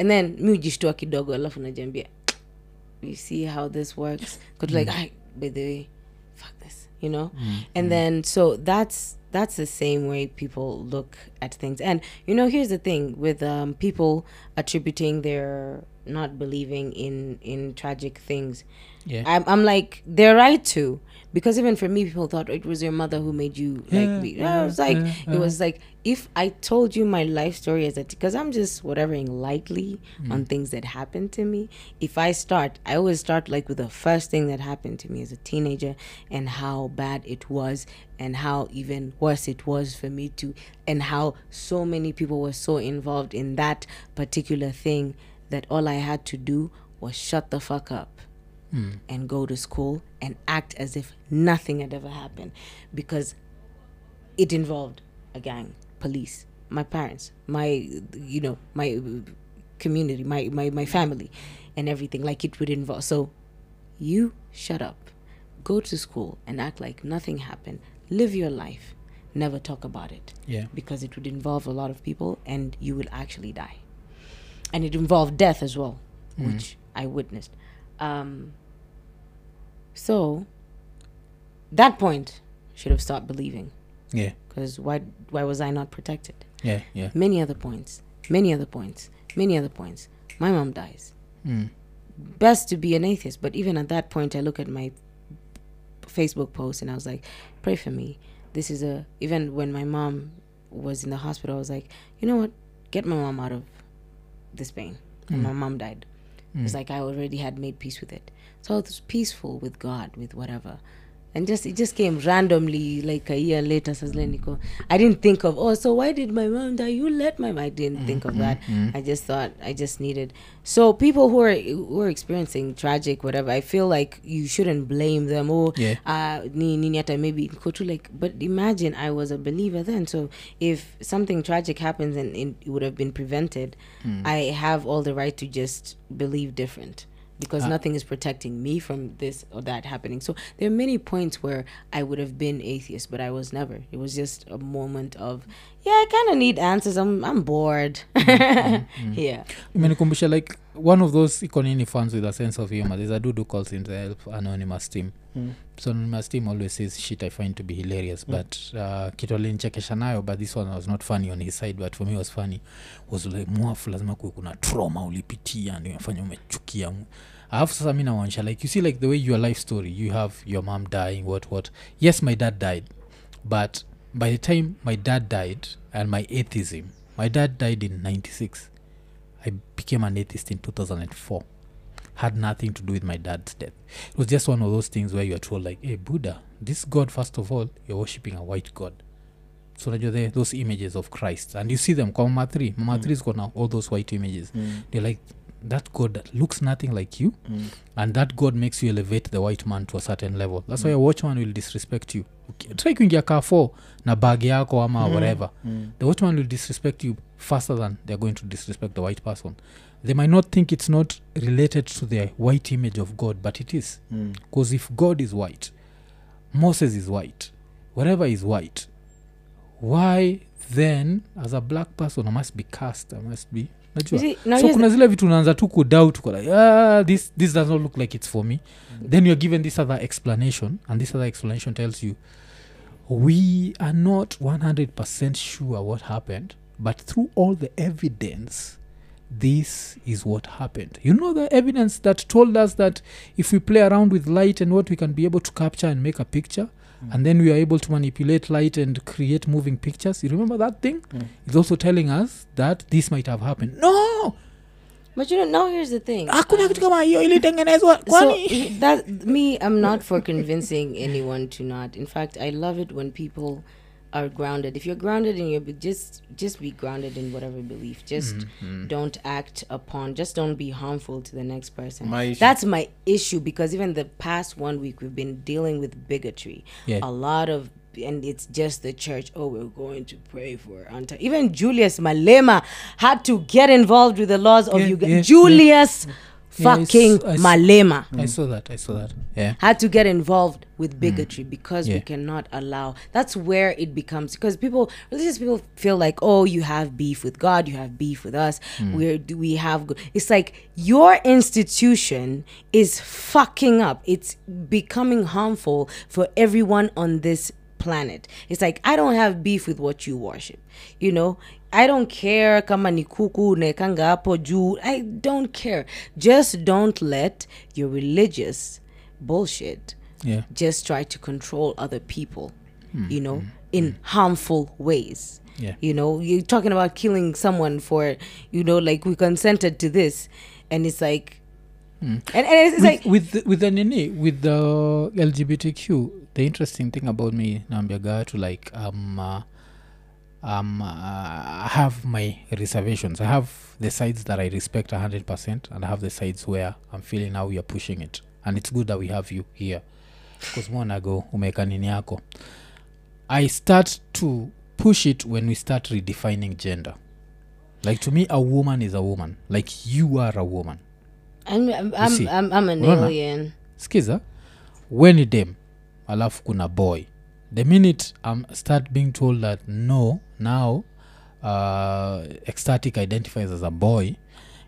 and then mi ujishtua kidogo alafu najambia you see how this works? Because like mm. I, by the way fuck this you know? Mm, and mm. then so that's that's the same way people look at things and you know here's the thing with um, people attributing their not believing in in tragic things yeah. I'm, I'm like they're right to because even for me people thought it was your mother who made you like Yeah, me yeah, I was like yeah. it was like if i told you my life story as a because i'm just whatevering lightly Mm. on things that happened to me if i start i always start like with the first thing that happened to me as a teenager and how bad it was and how even worse it was for me to and how so many people were so involved in that particular thing that all i had to do was shut the fuck up Mm. and go to school and act as if nothing had ever happened because it involved a gang, police, my parents, my you know, my community, my my my family and everything like it would involve so you shut up. Go to school and act like nothing happened. Live your life. Never talk about it yeah. because it would involve a lot of people and you will actually die. And it involved death as well, Mm. which I witnessed. Um, so, that point should have stopped believing Yeah. because why, why was I not protected? Yeah. Yeah. Many other points, many other points, many other points. My mom dies. Mm. Best to be an atheist, but even at that point, I look at my Facebook post and I was like, pray for me this is a even when my mom was in the hospital i was like you know what? Get my mom out of this pain. And mm. my mom died. It's mm. like i already had made peace with it. So it was peaceful with god with whatever and just it just came randomly like a year later says Leniko. I didn't think of oh so why did my mom die? You let my I didn't mm-hmm, think of mm-hmm, that. Mm-hmm. I just thought I just needed so people who are who are experiencing tragic whatever I feel like you shouldn't blame them oh Yeah. uh ni nini hata maybe niko tu like but imagine I was a believer then so if something tragic happens and, and it would have been prevented hmm. I have all the right to just believe different because Ah. nothing is protecting me from this or that happening. So there are many points where I would have been atheist, but I was never. It was just a moment of, yeah, I kind of need answers. I'm I'm bored. *laughs* Mm, mm, mm. Yeah. imenikumbusha like one of those econini fans with a sense of humor there's a dude who calls himself anonymous team Mm. so my steam always says shit i find to be hilarious Mm. but uh, kitu alinichekesha nayo but this one was not funny on his side but for me was funny was like mwafu lazima kuwe kuna trauma ulipitia ndio imefanya umechukia alafu sasa mi naonyesha like you see like the way your life story you have your mom dying what what yes my dad died but by the time my dad died and my atheism my dad died in 96 I became an atheist in 2004. Had nothing to do with my dad's death. It was just one of those things where you are told, like, hey, Buddha, this God, first of all, you're worshipping a white God. So unajua the, those images of Christ. And you see them, kwa Mama 3. Mama 3 is got all those white images. Mm. They're like, that God looks nothing like you. Mm. And that God makes you elevate the white man to a certain level. That's why a watchman will disrespect you. Try kuingia car 4 na bag yako ama Mm. whatever Mm. the watchman will disrespect you faster than they're going to disrespect the white person they might not think it's not related to the white image of god but it is. Mm. because if god is white moses is white whatever is white why then as a black person i must be cast i must be You najua so kuna zile vitu unaanza tu kudoubt like ah, this, this does not look like it's for me. Then you're given this other explanation and this other explanation tells you we are not 100% sure what happened but through all the evidence this is what happened. You know the evidence that told us that if we play around with light and what we can be able to capture and make a picture and then we are able to manipulate light and create moving pictures. You remember that thing? Mm. it's also telling us that this might have happened. No! But you know, now here's the thing. hakuna Um, kitu kama hiyo ilitengenezwa. *laughs* So kwani? that me i'm not for convincing anyone to not. In fact i love it when people are grounded if you're grounded in your just just be grounded in whatever belief just Mm-hmm. don't act upon just don't be harmful to the next person My that's my issue because even the past one week we've been dealing with bigotry Yeah. a lot of and it's just the church oh we're going to pray for anti even julius malema had to get involved with the laws of Yeah, Uganda. yeah, yeah. julius Yeah, S- fucking I s- malema i saw that i saw that yeah had to get involved with bigotry because we Mm. Cannot allow that's where it becomes because people religious people feel like oh you have beef with god you have beef with us Mm. where do we have go-? it's like your institution is fucking up it's becoming harmful for everyone on this planet. It's like i don't have beef with what you worship. You know i don't care kama ni kuku unaekanga hapo juu. I don't care. Just don't let your religious bullshit yeah. just try to control other people hmm, you know hmm, in hmm. harmful ways. Yeah. You know you're talking about killing someone for you know like we consented to this and it's like mm. and, and it's, it's with, like with the, with the nini with the lgbtq the interesting thing about me naambiaga watu like um, uh, um, uh, i have my reservations. I have the sides that i respect 100% and i have the sides where i'm feeling how you're pushing it. And it's good that we have you here. Because monago umeweka nini yako? I start to push it when we start redefining gender. Like to me a woman is a woman. Like you are a woman. I'm I'm I'm. I'm, an Unaona? alien. skiza when ni dem alafu kuna boy. The minute im start being told that no now uh, ecstatic identifies as a boy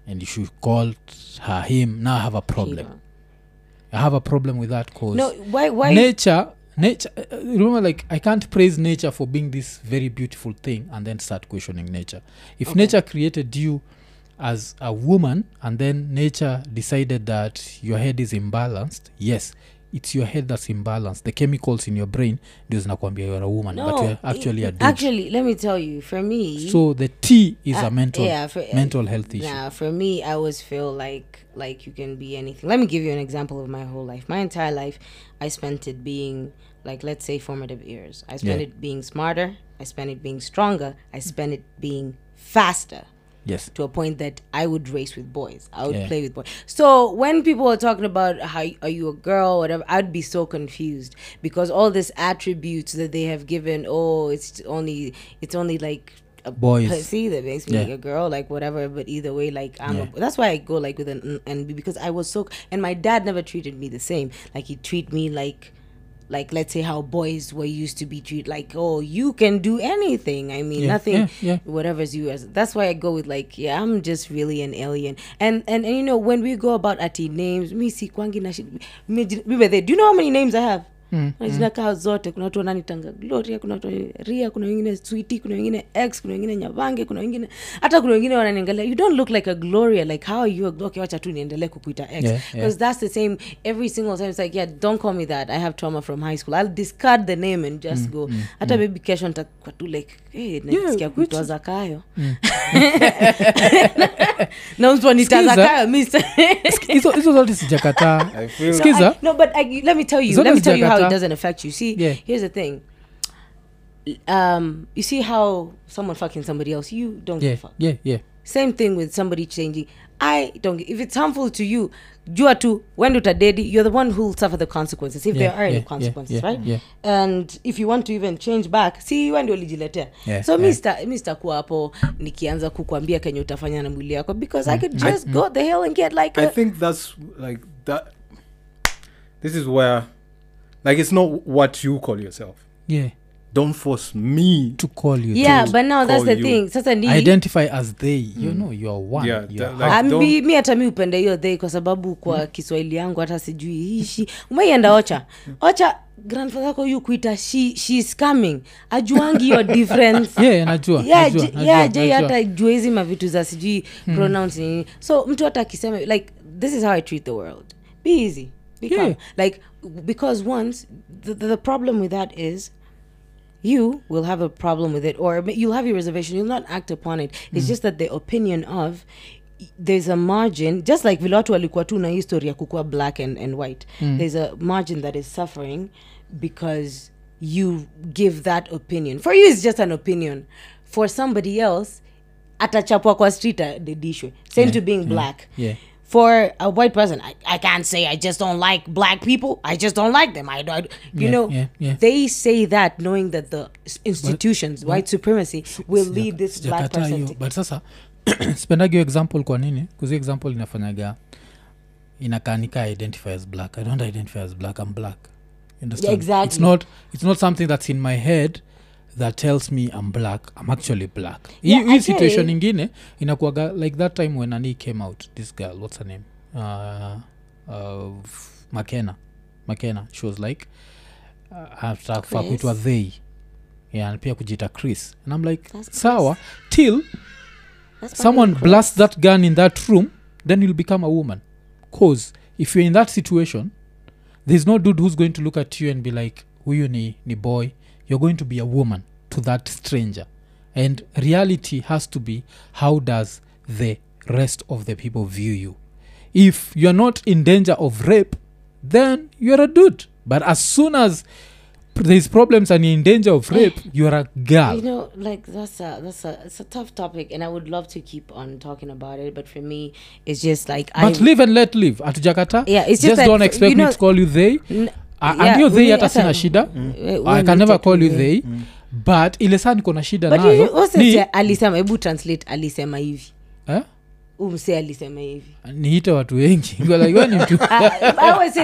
and you should call her him. Now i have a problem. Peter. i have a problem with that cause No, why why? nature nature uh, uh, remember like i can't praise nature for being this very beautiful thing and then start questioning nature. If Okay. nature created you as a woman and then nature decided that your head is imbalanced yes it's your head that's imbalanced the chemicals in your brain ndio zinakwambia you're a woman but No, you're actually a dude actually let me tell you for me so the t is uh, a mental yeah, for, mental health issue Nah, for me, I always feel like like you can be anything. Let me give you an example of my whole life. My entire life, I spent it being like let's say formative years. I spent Yeah. it being smarter. I spent it being stronger. I spent it being faster yes to a point that I would race with boys. I would Yeah. play with boys. So when people are talking about how are you a girl, whatever, I'd be so confused because all these attributes that they have given. Oh, it's only it's only like a Boys. pussy that makes me Yeah. like a girl, like whatever. But either way, like I'm. Yeah. A, that's why I go like with an and because I was so and my dad never treated me the same. Like he treat me like. Like let's say how boys were used to be treated, like oh you can do anything. I mean Yeah, nothing yeah, yeah. whatever's you as that's why i go with like yeah i'm just really an alien and and, and you know when we go about ati names mi see kwangi na shi- mi jina- do you know how many names i have Mm, kaa zote. Kuna watu wananitanga gloria kuna watu ria kuna wengine switi kuna wengine x kuna wengine nyavange kuna wengine hata kuna wengine wananiangalia. You don't look like a gloria like how are you? A okay wacha tu niendelee kukuita x. Because yeah. that's the same every single time. It's like yeah don't call me that. I have trauma from high school. I'll discard the name and just go. hata maybe kesho nitakuwa tu like hey, nasikia yeah, kuitwa zakayo *laughs* na mtu anitaza kayo Mr. hizo zote sijakataa. I skiza no, but I, let me tell you. Let me tell you how it doesn't affect you. See, Yeah. here's the thing. Um, you see how someone fucking somebody else, you don't give a fuck. yeah yeah Same thing with somebody changing. I don't. If it's harmful to you, jua to when utadedi, you're the one who'll suffer the consequences if Yeah, there are yeah, any consequences, yeah, right? yeah. And if you want to even change back, see when ndio ulijiletea. Yeah, so yeah. mi sita- mi sitakuwa hapo nikianza kukwambia kenye utafanya na mwili yako because I could just go the hell and get like I a, think that's like that. This is where, like, it's not what you call yourself. yeah. Don't force me. to call you. Yeah to but now that's the you. thing. Sasa ni identify as they. You know you're one. Yeah, you are like- don't- mi mi hata mi upende hiyo they kwa sababu kwa kiswahili yangu hata sijui ishi. Umeienda ocha? Ocha grandfather yako yu kuita she, she's coming. Ajuangi hiyo *laughs* difference. Yeah najua yeah, najua, j- najua, yeah, najua, najua. hata jua hizi mavitu za sijui pronounce nini. So mtu hata akisema like this is how i treat the world. Be easy Yeah. like because once the, the, problem with that is you will have a problem with it or you'll have your reservation you'll not act upon it. It's hmm. just that the opinion of there's a margin just like vile watu walikuwa tu na hii ya kukua black and, and white. Hmm. There's a margin that is suffering because you give that opinion. For you it's just an opinion. For somebody else atachapwa kwa street uh, adedishwe same Yeah, to being yeah, black. Yeah. For a white person I, I can't say i just don't like black people. I just don't like them. I I you Yeah, know yeah, yeah. they say that knowing that the institutions, institutions white supremacy will Sija- lead this black person hiyo. to, but sasa *clears throat* sipendagi hiyo example kwa nini? Kuzi example inafanyaga inakanika identify as black. I don't identify as black i'm black. You understand? Yeah, exactly. not it's not something that's in my head that tells me i'm black i'm actually black. Yeah, hii situation ingine inakuaga like that time when ani came out this girl what's her name? Uh, uh, makena. Makena she was like uh, kuitwa they. Yeah, pia kujita chris. And i'm like That's Chris. till That's someone blasts that gun in that room then you'll become a woman. Cause if you're in that situation there's no dude who's going to look at you and be like huyu ni, ni boy you're going to be a woman to that stranger. And reality has to be how does the rest of the people view you? If you're not in danger of rape then you're a dude. But as soon as there's problems and you're in danger of rape *laughs* you're a girl. You know, like that's a that's a it's a tough topic, and I would love to keep on talking about it. But for me, it's just like but I live and let live. Hatujakata Yeah, it's just just don't expect you me to call you they. N- yeah, they hata sina shida. mm. i can never call you do mm. but ile saa niko na shida nayo alisema hebu translate alisema hivi. Eh? umse alisema hivi. Niite watu wengi. *laughs* *laughs*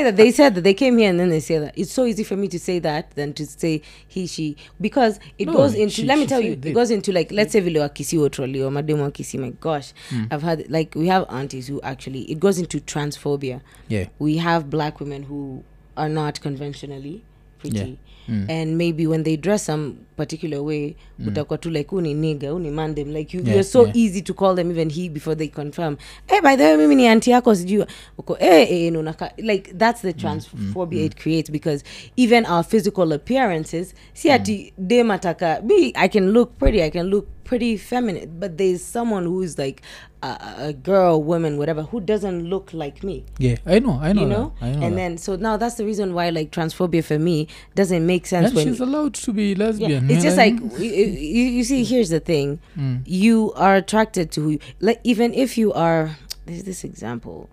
That they said that they came here and then they say that. It's so easy for me to say that than to say he she. Because it No, goes into she- let me tell you it goes into like let's say vile wakisi wotroli or mademu wakisi my gosh. I've had like we have aunties who actually it goes into transphobia. Yeah. We have black women who are not conventionally pretty. Yeah. Mm. and maybe when they dress some particular way utakuwa tu like uni niga uni mandem like you, Yeah, you're so yeah. easy to call them even he before they confirm. Hey by the way mimi ni anti yako sijui. Uko eh eh no naka like that's the transphobia it creates because even our physical appearances si ati dem ataka me i can look pretty i can look pretty feminine. But there's someone who's like a, a girl woman whatever who doesn't look like me yeah i know i know, you know, I know and that. then so now that's the reason why like transphobia for me doesn't make sense and when she's allowed to be lesbian yeah, it's just like you, you, you see here's the thing Mm. you are attracted to who like even if you are there's this example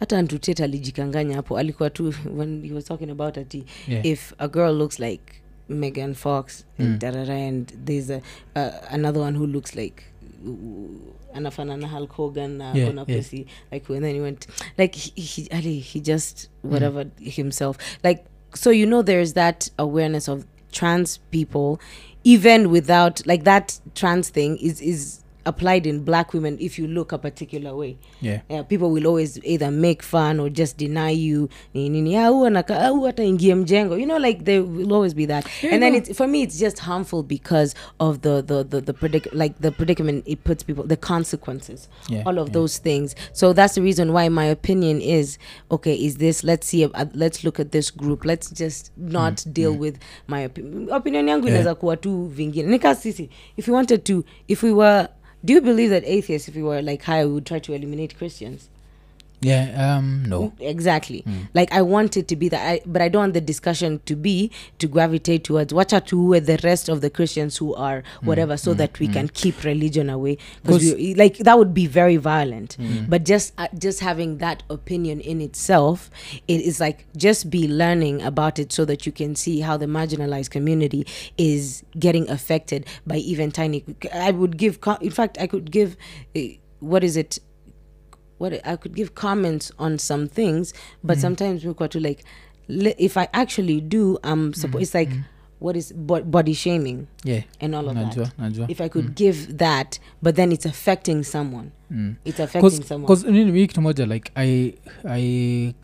hata ntuteta alijikanganya hapo alikuwa tu *laughs* when he was talking about ati Yeah. if a girl looks like megan fox Mm. and, and there's a uh, another one who looks like anafanana hulk hogan na Yeah, kona yeah. like and then he went like he he, ali, he just whatever mm. himself like so you know there's that awareness of trans people even without like that trans thing is is applied in black women if you look a particular way. Yeah. Yeah, people will always either make fun or just deny you ni nini "Ah, huyu anaka- huyu hata mjengo. You know like there will always be that. Yeah, and then no. it's for me it's just harmful because of the the the, the predic- like the predicament it puts people the consequences yeah all of yeah. those things. So that's the reason why my opinion is okay is this let's see uh, let's look at this group. Let's just not deal with my opinion opinion yangu Yeah. inaweza kuwa tu vingine. Nika sisi if we wanted to if we were do you believe that atheists if we were like high we would try to eliminate christians yeah um no. Exactly. Like i want it to be that I, but i don't want the discussion to be to gravitate towards watch out who are the rest of the christians who are whatever so that we can keep religion away. Because like that would be very violent. But just uh, just having that opinion in itself it is like just be learning about it so that you can see how the marginalized community is getting affected by even tiny i would give in fact i could give uh, what is it what I could give comments on some things, but sometimes we got to like, if I actually do, um, suppo- it's like, what is bo- body shaming yeah and all of najua that. najua If I could give that, but then it's affecting someone. Mm. It's affecting someone. because mimi kitu moja like i i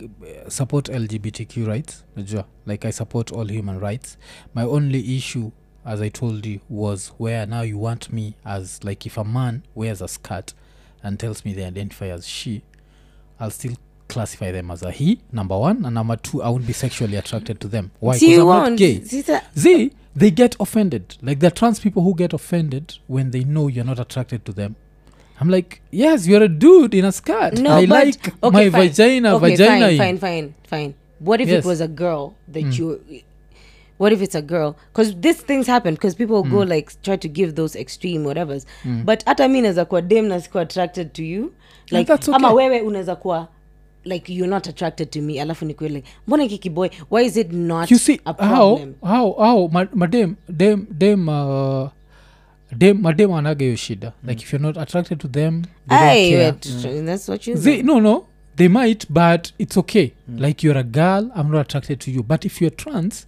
support lgbtq rights najua like i support all human rights my only issue as i told you was where now you want me as like if a man wears a skirt and tells me they identify as she i'll still classify them as a he number one and number two i won't be sexually attracted to them why because i'm not won't. gay See they get offended. Like the trans people who get offended when they know you're not attracted to them. I'm like, yes, you're a dude in a skirt. No, I but like okay, my fine. vagina, okay, vagina. Fine, fine, fine, fine. What if Yes. it was a girl that you? What if it's a girl? Because these things happen. Because people go like try to give those extreme whatevers. But hata mi naweza kuwa dem na sikuwa attracted to you. Like that's ama wewe unaweza kuwa like you're not attracted to me alafu nikuwe like mbona hiki kiboy why is it not You see a how problem? how how ma- madem dem dem uh, dem madem anaga hiyo shida. Like if you're not attracted to them that's what you They, no no they might but it's okay. Like you're a girl i'm not attracted to you. But if you're trans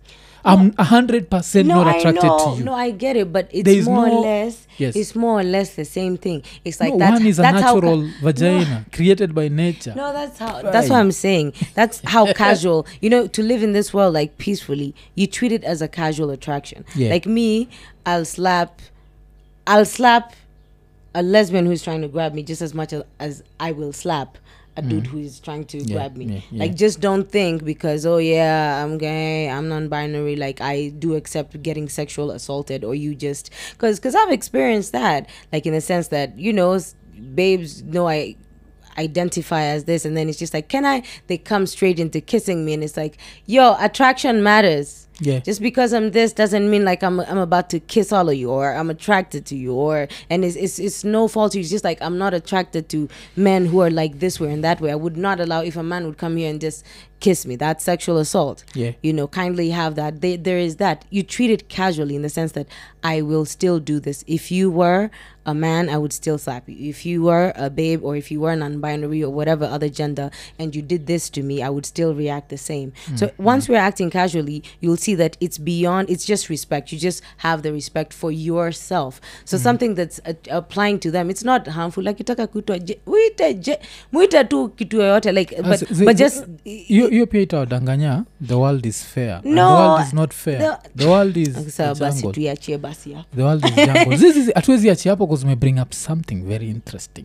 i'm a hundred percent no, not attracted to you No, I get it, but it's more no- or less. Yes. It's more or less the same thing. It's like no, that. one is a how ca- natural vagina *laughs* created by nature No, that's how. That's what I'm saying. That's how *laughs* casual. You know, to live in this world like peacefully, you treat it as a casual attraction. Yeah. Like me, I'll slap, I'll slap a lesbian who's trying to grab me just as much as, as I will slap a dude who is trying to Mm. Yeah, grab me. yeah, yeah. Like, just don't think because oh yeah, I'm gay, I'm non-binary. Like I do accept getting sexual assaulted, or you just because because I've experienced that. Like in the sense that you know, babes know I identify as this and then it's just like can i they come straight into kissing me and it's like yo attraction matters Yeah. just because i'm this doesn't mean like i'm i'm about to kiss all of you or i'm attracted to you or and it's it's, it's no fault to you it's just like i'm not attracted to men who are like this way and that way i would not allow if a man would come here and just kiss me that's sexual assault. Yeah. you know kindly have that. They, there is that. You treat it casually in the sense that i will still do this. If you were a man i would still slap you. If you were a babe or if you were non-binary or whatever other gender and you did this to me i would still react the same. So once we're acting casually you'll see that it's beyond it's just respect. You just have the respect for yourself. So something that's uh, applying to them it's not harmful. Like itaka kuitwa je- uite je- muite tu kitu yoyote like but, but just you, hiyo pia itawadanganya the world is fair. And the world is not fair. the- the world is *laughs* basi tuiachie basi hapo. *laughs* Hatuwezi bcause bring up something very interesting.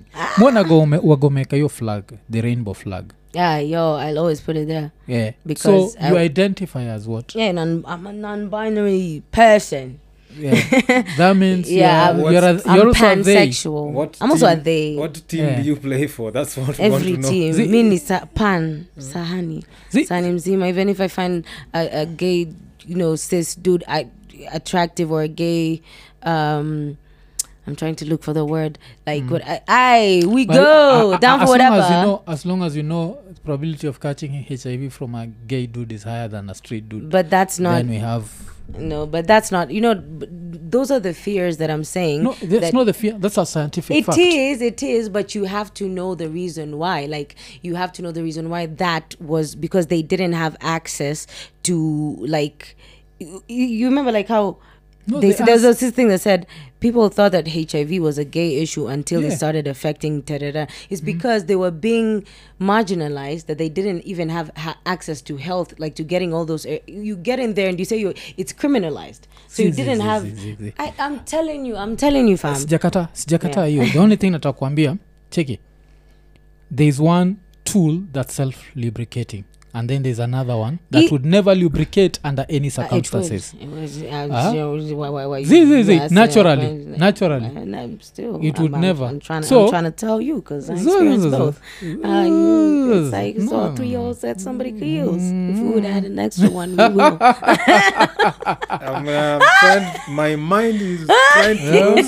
Ume- wagomeka hiyo flag the rainbow flag? Yeah yo i'll always put it there. Yeah. Because so I- you identify as what? Yeah non, i'm a non-binary person yeah. *laughs* that means Yeah, you're, I'm- you're, a, i'm you're also a they pansexual What i'm also a they What team Yeah. do you play for? That's what we want every to know. team Zi- mi ni sa- pan sahani Zi- sahani mzima even if i find a, a gay you know cis dude I, attractive or a gay um i'm trying to look for the word like what I, I we But, go uh, uh, down for long whatever as you know as long as you know the probability of catching hiv from a gay dude is higher than a straight dude. But that's not then we have no but that's not you know b- those are the fears that i'm saying no that's that- not the fear that's a scientific It fact. is, it is, but you have to know the reason why. Like you have to know the reason why that was because they didn't have access to like you, you remember like how No, they, they said- there was this thing that said people thought that HIV was a gay issue until Yeah. it started affecting da-da-da. It's Mm-hmm. because they were being marginalized that they didn't even have ha- access to health, like to getting all those. uh, You get in there and you say you it's criminalized, so you didn't have. I, I'm telling you, I'm telling you, fam. sijakata sijakata Yeah. hiyo the only thing nataka kuambia cheki there is one tool that's self lubricating and then there's another one that It- would never lubricate under any Uh, it was- circumstances it was, uh, ask, uh, naturally, naturally. and I'm still, It I'm- would I'm- never. I'm trying, to, So- I'm trying to tell you because I So- experienced so- so- both. Uh, you, it's like it's all No. three years that somebody could use. If we would have had an extra one, we *laughs* will. *laughs* I'm, uh, trying, my mind is trying to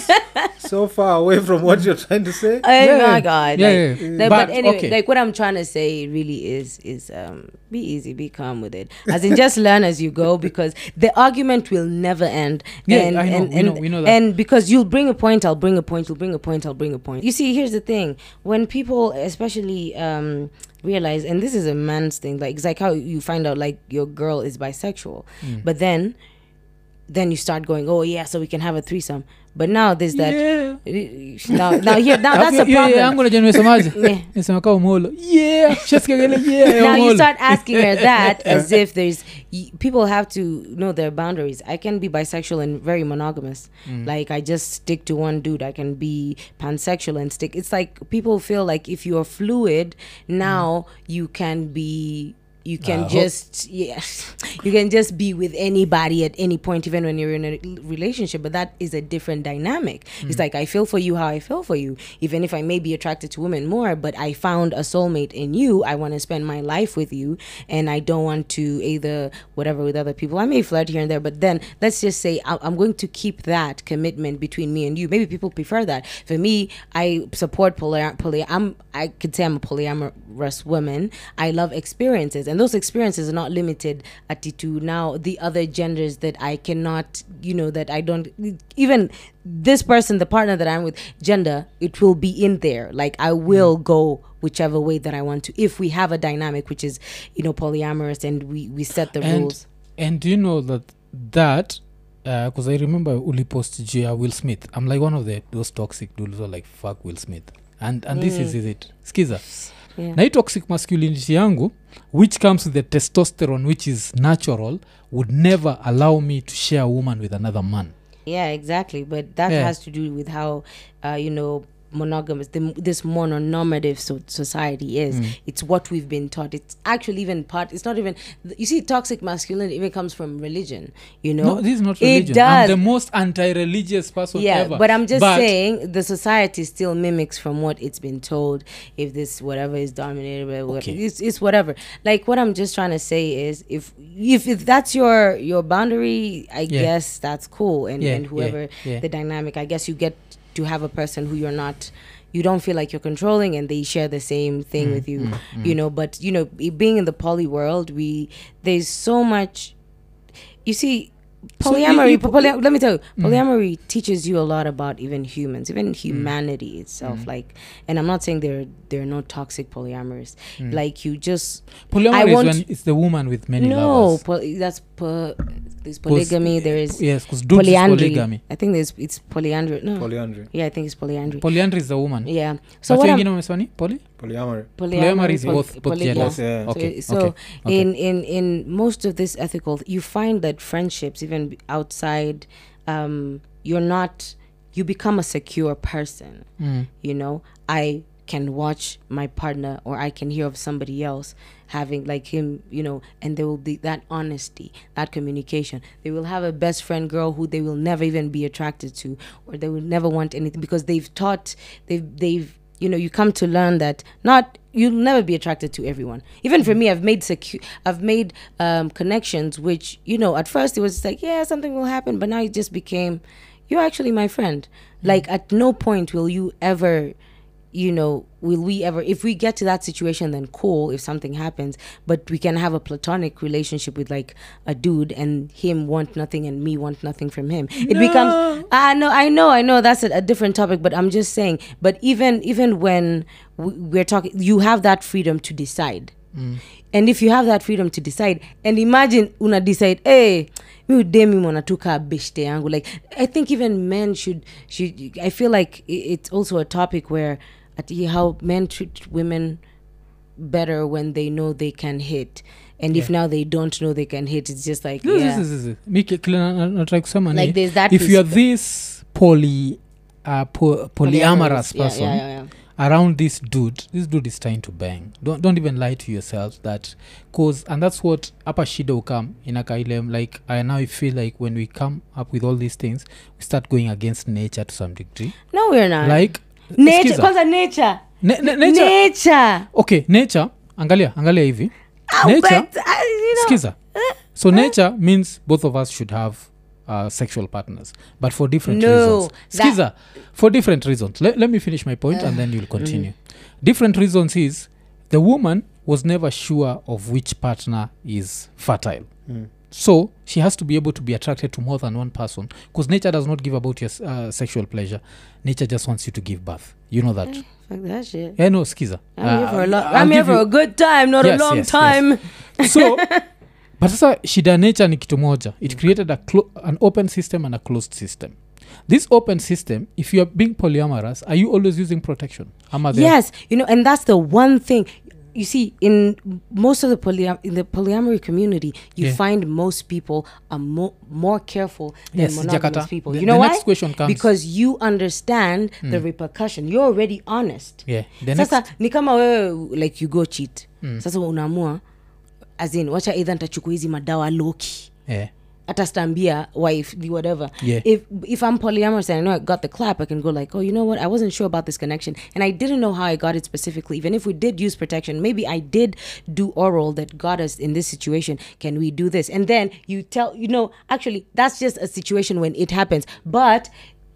so far away from what you're trying to say. Oh Yeah, my god! yeah, like, yeah. no, But, but, anyway, okay. like what I'm trying to say really is is um be easy, be calm with it. As in, just learn as you go because the argument will never end. Yeah, and, I know, and, we know- we know that. And because you'll bring a point, I'll bring a point. You'll bring a point, I'll bring a point. You see, here's the thing: when people, especially um realize, and this is a man's thing, like it's like how you find out like your girl is bisexual, Mm. but then then you start going, oh yeah, so we can have a threesome. But now there's that. Yeah. *laughs* Now, now here, now *laughs* that's a problem. yangu najua nimesemaje Yeah. nisema kaa umolo yeah yeah now you start asking her *laughs* that as if there's people have to know their boundaries i can be bisexual and very monogamous like i just stick to one dude i can be pansexual and stick it's like people feel like if you're fluid now you can be you can I hope- just yeah you can just be with anybody at any point even when you're in a relationship but that is a different dynamic. It's hmm. like i feel for you how i feel for you. Even if i may be attracted to women more but i found a soulmate in you i want to spend my life with you and i don't want to either whatever with other people. I may flirt here and there but then let's just say i'm going to keep that commitment between me and you. Maybe people prefer that. For me i support poly, poly i'm i could say i'm a polyamorous woman. I love experiences and those experiences are not limited at to now the other genders that i cannot you know that i don't even this person the partner that i'm with gender it will be in there. Like i will mm. go whichever way that i want to if we have a dynamic which is you know polyamorous and we we set the and, rules. and do you know that that uh, because i remember ulipost juu uh, ya will smith. I'm like one of the those toxic dudes who are like fuck will smith. And, and this is, is it. Skiza yeah na hii toxic masculinity yangu which comes with the testosterone which is natural would never allow me to share a woman with another man Yeah, exactly. But that Yeah. has to do with how, uh, you know, monogamous the, this mononormative so, society is. Mm. It's what we've been taught. It's actually even part. It's not even. You see, toxic masculinity even comes from religion. You know, no this is not religion. It does. i'm the most anti-religious person yeah, ever but I'm just But- saying the society still mimics from what it's been told. If this whatever is dominated by what Okay. it's, it's whatever. Like what I'm just trying to say is if if, if that's your your boundary, I Yeah. guess that's cool. And Yeah, and whoever yeah. the dynamic, I guess you get to have a person who you're not. You don't feel like you're controlling, and they share the same thing Mm, with you, you know. But you know, being in the poly world, we there's so much. You see, So you- polyamory. you- poly- let me tell you, mm. polyamory teaches you a lot about even humans, even mm. humanity itself. Mm. Like, and I'm not saying there there are no toxic polyamorous. Mm. Like you just polyamory I is when it's the woman with many no, lovers poly, that's po- there's polygamy. Eh, there is yes because dudes is polyandry. polygamy I think there's it's polyandry. No, Polyandry. yeah, I think it's polyandry. polyandry is the woman yeah. So But what I'm wengine wamesema ni poly Polyamory. polyamory is poly- both both poly- genders Yes, yeah. okay so, okay okay. in in in most of this ethical you find that friendships even outside um you're not you become a secure person Mm. you know i can watch my partner or i can hear of somebody else having like him you know and there will be that honesty that communication they will have a best friend girl who they will never even be attracted to or they will never want anything because they've taught they've they've you know you come to learn that not you'll never be attracted to everyone. Even for me i've made secu- i've made um, connections which you know at first it was like yeah something will happen but now it just became you're actually my friend. Like at no point will you ever you know will we ever if we get to that situation then cool if something happens. But we can have a platonic relationship with like a dude and him want nothing and me want nothing from him. It becomes ah no i know i know that's a, a different topic but i'm just saying but even even when we're talking you have that freedom to decide. And if you have that freedom to decide and imagine una decide hey mi udemi mwanatuka beshte yangu. Like i think even men should should i feel like it's also a topic where at how men treat women better when they know they can hit. And if now they don't know they can hit it's just like This- yeah. this- this- this- mi ki- kile na- na- nataka kusema like there's that if you're this poly uh, po- polyamorous Yeah, person yeah, yeah, yeah. around this dude this dude is trying to bang. Don't, don't even lie to yourself that cause and that's what hapa shida ukam inakailem like i now feel like when we come up with all these things we start going against nature to some degree. No we're not. Like nature skiza. kwanza nature. Na- na- nature. Nature. Okay nature angalia angalia hivi. Oh, nature but, uh, you know, skiza so nature means both of us should have uh, sexual partners but for different No, reasons. that- for different reasons. Let, let me finish my point and then you'll continue. Different reasons is the woman was never sure of which partner is fertile. Mm. So she has to be able to be attracted to more than one person because nature does not give about your uh, sexual pleasure. Nature just wants you to give birth. You know that. Fuck that shit. Yeah no skiza. I'm here Uh, for a lo- I'm here for a good time, not Yes, a long yes, yes. time. so *laughs* but sasa shida ya nature ni kitu moja. It created a clo- an open system and a closed system. This open system if you are being polyamorous are you always using protection? Yes, you know, and that's the one thing. You see, in most of the polyam- in the polyamory community, you Yeah. find most people are mo- more careful than Yes, monogamous Jakarta. people. The- you know the why? question comes- because you understand the repercussion. You're already honest. yeah the sasa next ni kama wewe like you go cheat sasa unaamua azin wacha eidha ntachukua hizi madawa loki yeah hata stambia wife the whatever. Yeah. if if i'm polyamorous and i know i got the clap i can go like oh you know what? I wasn't sure about this connection. And i didn't know how i got it specifically. Even if we did use protection maybe i did do oral that got us in this situation. Can we do this? And then you tell you know actually that's just a situation when it happens. But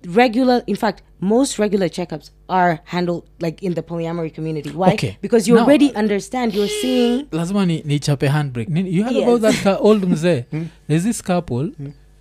regular in fact most regular checkups are handled like in the polyamory community. Why? Okay. because you Now- already understand you're seeing lazima ni, ni chape handbrake. You heard Yes. about that old mzee. There's this couple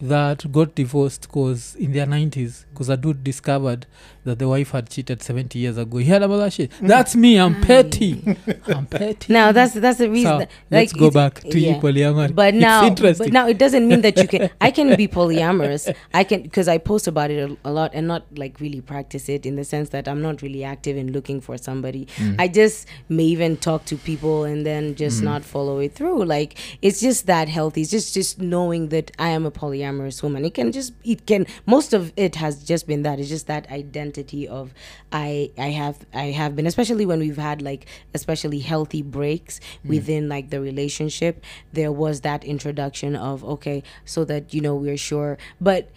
that got divorced because in their 90s because a dude discovered that the wife had cheated 70 years ago. He heard about that shit. That's me i'm petty. I'm *laughs* petty. Now that's that's the reason so that- let's go back to you yeah. polyamory but it's now interesting. but now it doesn't mean that you can i can be polyamorous. I can because i post about it a, a lot and not like really practice it in the sense that i'm not really active in looking for somebody. Mm. i just may even talk to people and then just not follow it through. Like it's just that healthy. It's just just knowing that i am a polyamorous woman. It can just it can most of it has just been that. It's just that identity of i i have i have been especially when we've had like especially healthy breaks within like the relationship there was that introduction of okay so that you know we're sure. But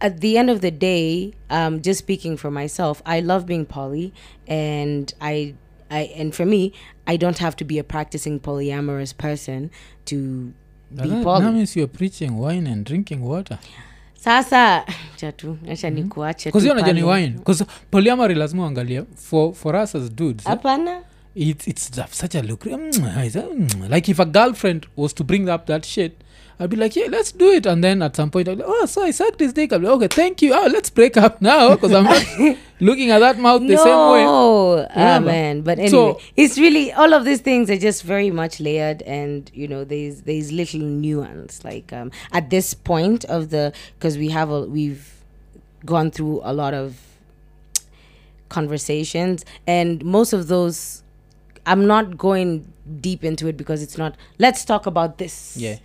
at the end of the day um just speaking for myself i love being poly and i i and for me i don't have to be a practicing polyamorous person to sasa chatu acha hmm. nikuachenaja ni wine. Bcause poliamari lazima uangalia for, for us as dudes hapana. it's, it's such a lucrative mm, mm, like if a girlfriend was to bring up that shit I'd be like, yeah, let's do it. And then at some point, I'd be like, oh, so I sucked his dick. I'd be like, okay, thank you. Oh, let's break up now because I'm not *laughs* looking at that mouth the same way. No, ah, man. But anyway, So- it's really all of these things are just very much layered, and you know, there's there's little nuance. Like um, at this point of the, because we have a we've gone through a lot of conversations, and most of those, I'm not going deep into it because it's not. Let's talk about this. Yeah.